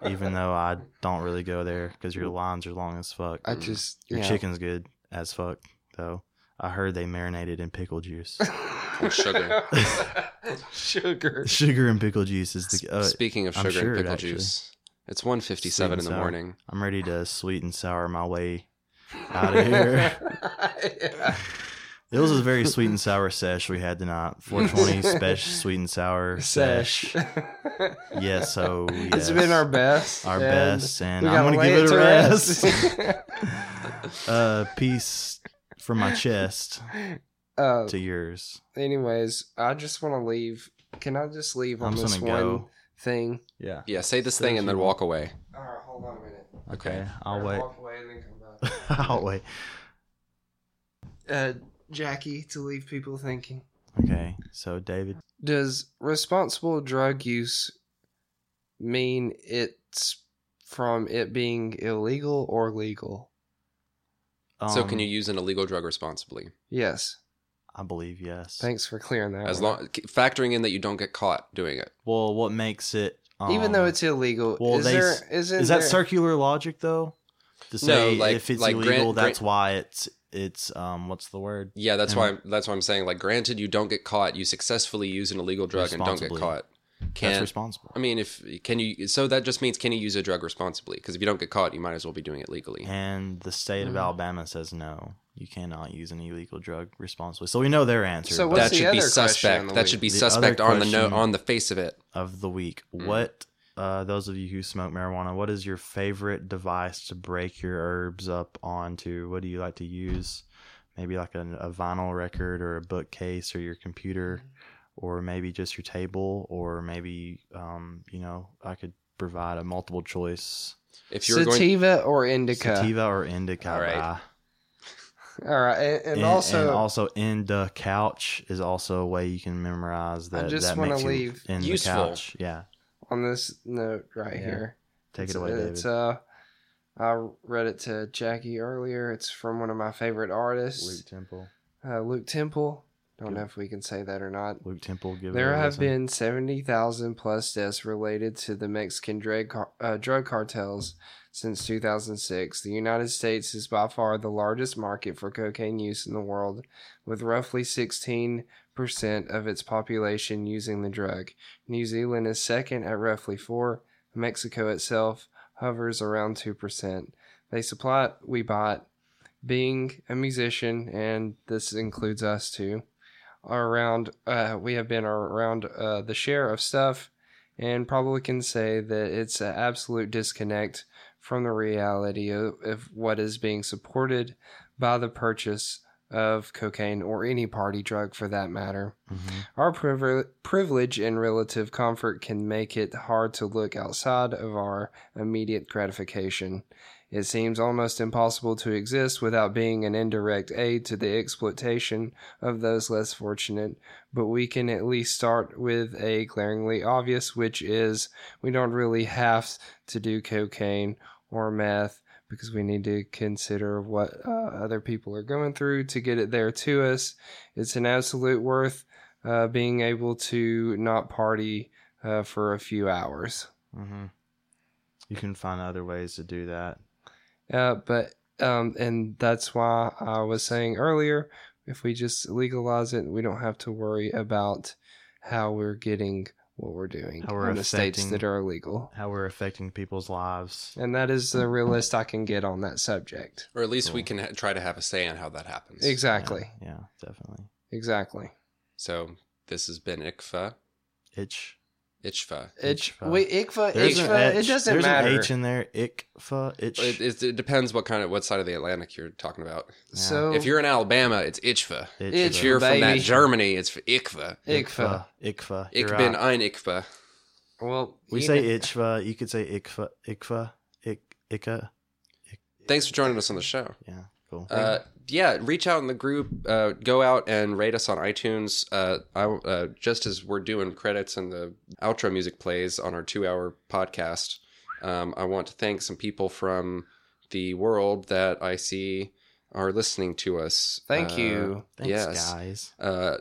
even though I don't really go there because your lines are long as fuck. I just Your yeah. chicken's good as fuck, though. I heard they marinated in pickle juice. <laughs> And sugar. sugar. Sugar and pickle juice is the. Uh, Speaking of sugar sure and it pickle actually- juice, it's 1.57 in the sour. morning. I'm ready to sweet and sour my way out of <laughs> here. Yeah. it was a very sweet and sour sesh we had tonight. 420 <laughs> special sweet and sour Sesh. sesh. <laughs> Yeah, so it's been our best. Our and best, and I'm gonna give it a to rest. uh, piece from my chest uh, to yours. anyways, I just want to leave. Can I just leave on I'm this one go. thing? Yeah. Yeah, say this Say thing and then walk away. All right, hold on a minute. Okay, I'll wait. Walk away and then come back. <laughs> I'll wait. Uh, Jackie, to leave people thinking. Okay, so David, Does responsible drug use mean it's from it being illegal or legal? so can um, you use an illegal drug responsibly? Yes. I believe yes. Thanks for clearing that. As one long factoring in that you don't get caught doing it. Well, what makes it? Um, Even though it's illegal, well, is they there s- isn't that there- circular logic though? To No, say like- if it's like illegal, grant- that's grant- why it's it's um what's the word? Yeah, that's And- why I'm, that's why I'm saying like granted you don't get caught, you successfully use an illegal drug and don't get Responsibly. Caught. That's responsible. I mean if can you so that just means can you use a drug responsibly? Because if you don't get caught, you might as well be doing it legally. And the state of Mhm. Alabama says no, you cannot use an illegal drug responsibly. So we know their answer. So what's that the should be other question suspect. That week? should be The suspect on the no, on the face of it. of the week. Mm. What uh, those of you who smoke marijuana, what is your favorite device to break your herbs up onto? What do you like to use? Maybe like a, a vinyl record or a bookcase or your computer, or maybe just your table, or maybe um, you know I could provide a multiple choice If you're going sativa or indica? sativa or indica. All right. rye. All right, and, and And, also, and also in the couch is also a way you can memorize that. I that. just that wanna you leave- in Useful. the couch. Yeah, on this note right Yeah. here, take it's, it away, David. It's uh, I read it to Jackie earlier. It's from one of my favorite artists, Luke Temple. uh, Luke Temple. Don't know if we can say that or not. Luke Temple. Give There have listen. been 70,000 plus deaths related to the Mexican drug, car- uh, drug cartels since 2006. The United States is by far the largest market for cocaine use in the world, with roughly 16% of its population using the drug. New Zealand is second at roughly 4 Mexico itself hovers around 2%. They supply it, we buy it. Being a musician, and this includes us too, around uh, we have been around uh, the share of stuff and probably can say that it's an absolute disconnect from the reality of, of what is being supported by the purchase of cocaine or any party drug for that matter. Mhm. Our privi- privilege and relative comfort can make it hard to look outside of our immediate gratification. It seems almost impossible to exist without being an indirect aid to the exploitation of those less fortunate, but we can at least start with a glaringly obvious, which is we don't really have to do cocaine or meth because we need to consider what uh, other people are going through to get it there to us. It's an absolute worth uh, being able to not party uh, for a few hours. hmm You can find other ways to do that. Uh, but um, and that's why I was saying earlier, if we just legalize it, we don't have to worry about how we're getting what we're doing How we're in the states that are illegal. How we're affecting people's lives. And that is the realist I can get on that subject. or at least we can ha- try to have a say on how that happens. Exactly. Yeah, yeah, definitely. Exactly. So this has been ICFA. Itch Ichfa. Ich, Ichfa. wait, Ikfa, There's Ichfa, it H- doesn't there's matter. an H in there. Ikfa. Ich. It, it, it depends what kind of what side of the Atlantic you're talking about. so If you're in Alabama, it's Ichfa. Ichfa. If you're from that. Germany, it's for Ikfa. Ikfa. Ikfa. Ich You're bin right. ein Ikfa. Well, We say know- Ichfa. You could say Ikfa. Ikfa. Ik. Ika. Thanks for joining us on the show. Yeah. Cool. Uh, yeah, reach out in the group. Uh, go out and rate us on iTunes. Uh, I, uh, just as we're doing credits and the outro music plays on our two-hour podcast, um, I want to thank some people from the world that I see are listening to us. Thank Uh, you. Thanks, yes. guys. Uh,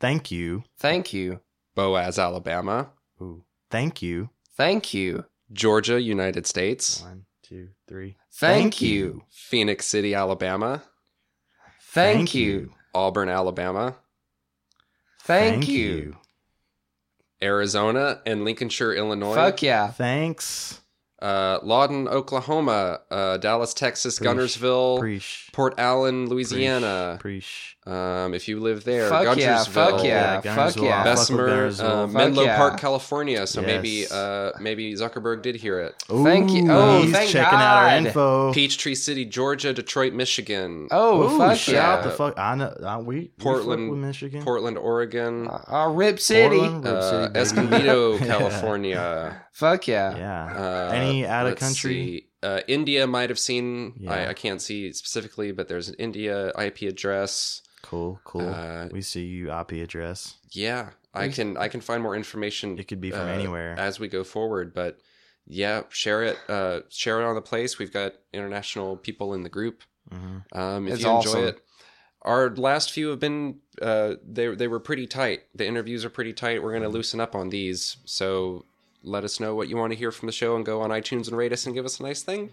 Thank you. Thank you. Boaz, Alabama. Ooh. Thank you. Thank you. Georgia, United States. One, two, three. Thank you. Phenix City, Alabama. Thank you. Auburn, Alabama. Thank you. Arizona and Lincolnshire, Illinois. Fuck yeah. Thanks. uh, Lawton, Oklahoma, uh, Dallas, Texas, Preach. Guntersville, Preach. Port Allen, Louisiana. Preach. Um, if you live there, Fuck yeah, fuck yeah, Guntersville. fuck yeah. Fuck Bessemer, uh, Menlo yeah. Park, California. So maybe, uh, maybe Zuckerberg did hear it. Thank you. Ooh, Oh, he's thank checking out our God. info. Peachtree City, Georgia, Detroit, Michigan, Oh, Ooh, fuck shout yeah. out the fuck. I know. I, we we Portland, with Michigan. Portland, Oregon, Uh, Rip City. Portland, Rip uh, City, baby. Escondido, <laughs> Yeah. California. Fuck yeah. Yeah. Uh, Any out of country. see. Uh, India might have seen. Yeah. I, I can't see specifically, but there's an India IP address. Cool. Cool. Uh, we see you IP address. Yeah, I can I can find more information. It could be from uh, anywhere. as we go forward. But yeah, share it. Uh, share it on the place. We've got international people in the group. hmm Um, if It's you enjoy awesome. it, our last few have been uh, they they were pretty tight. The interviews are pretty tight. We're gonna loosen up on these. So let us know what you want to hear from the show and go on iTunes and rate us and give us a nice thing.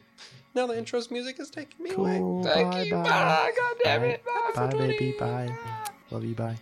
Now the intro's music is taking me cool. away. Thank bye, you. Bye. Ah, bye. God damn bye. it. Bye, bye baby. Bye. Love you. Bye.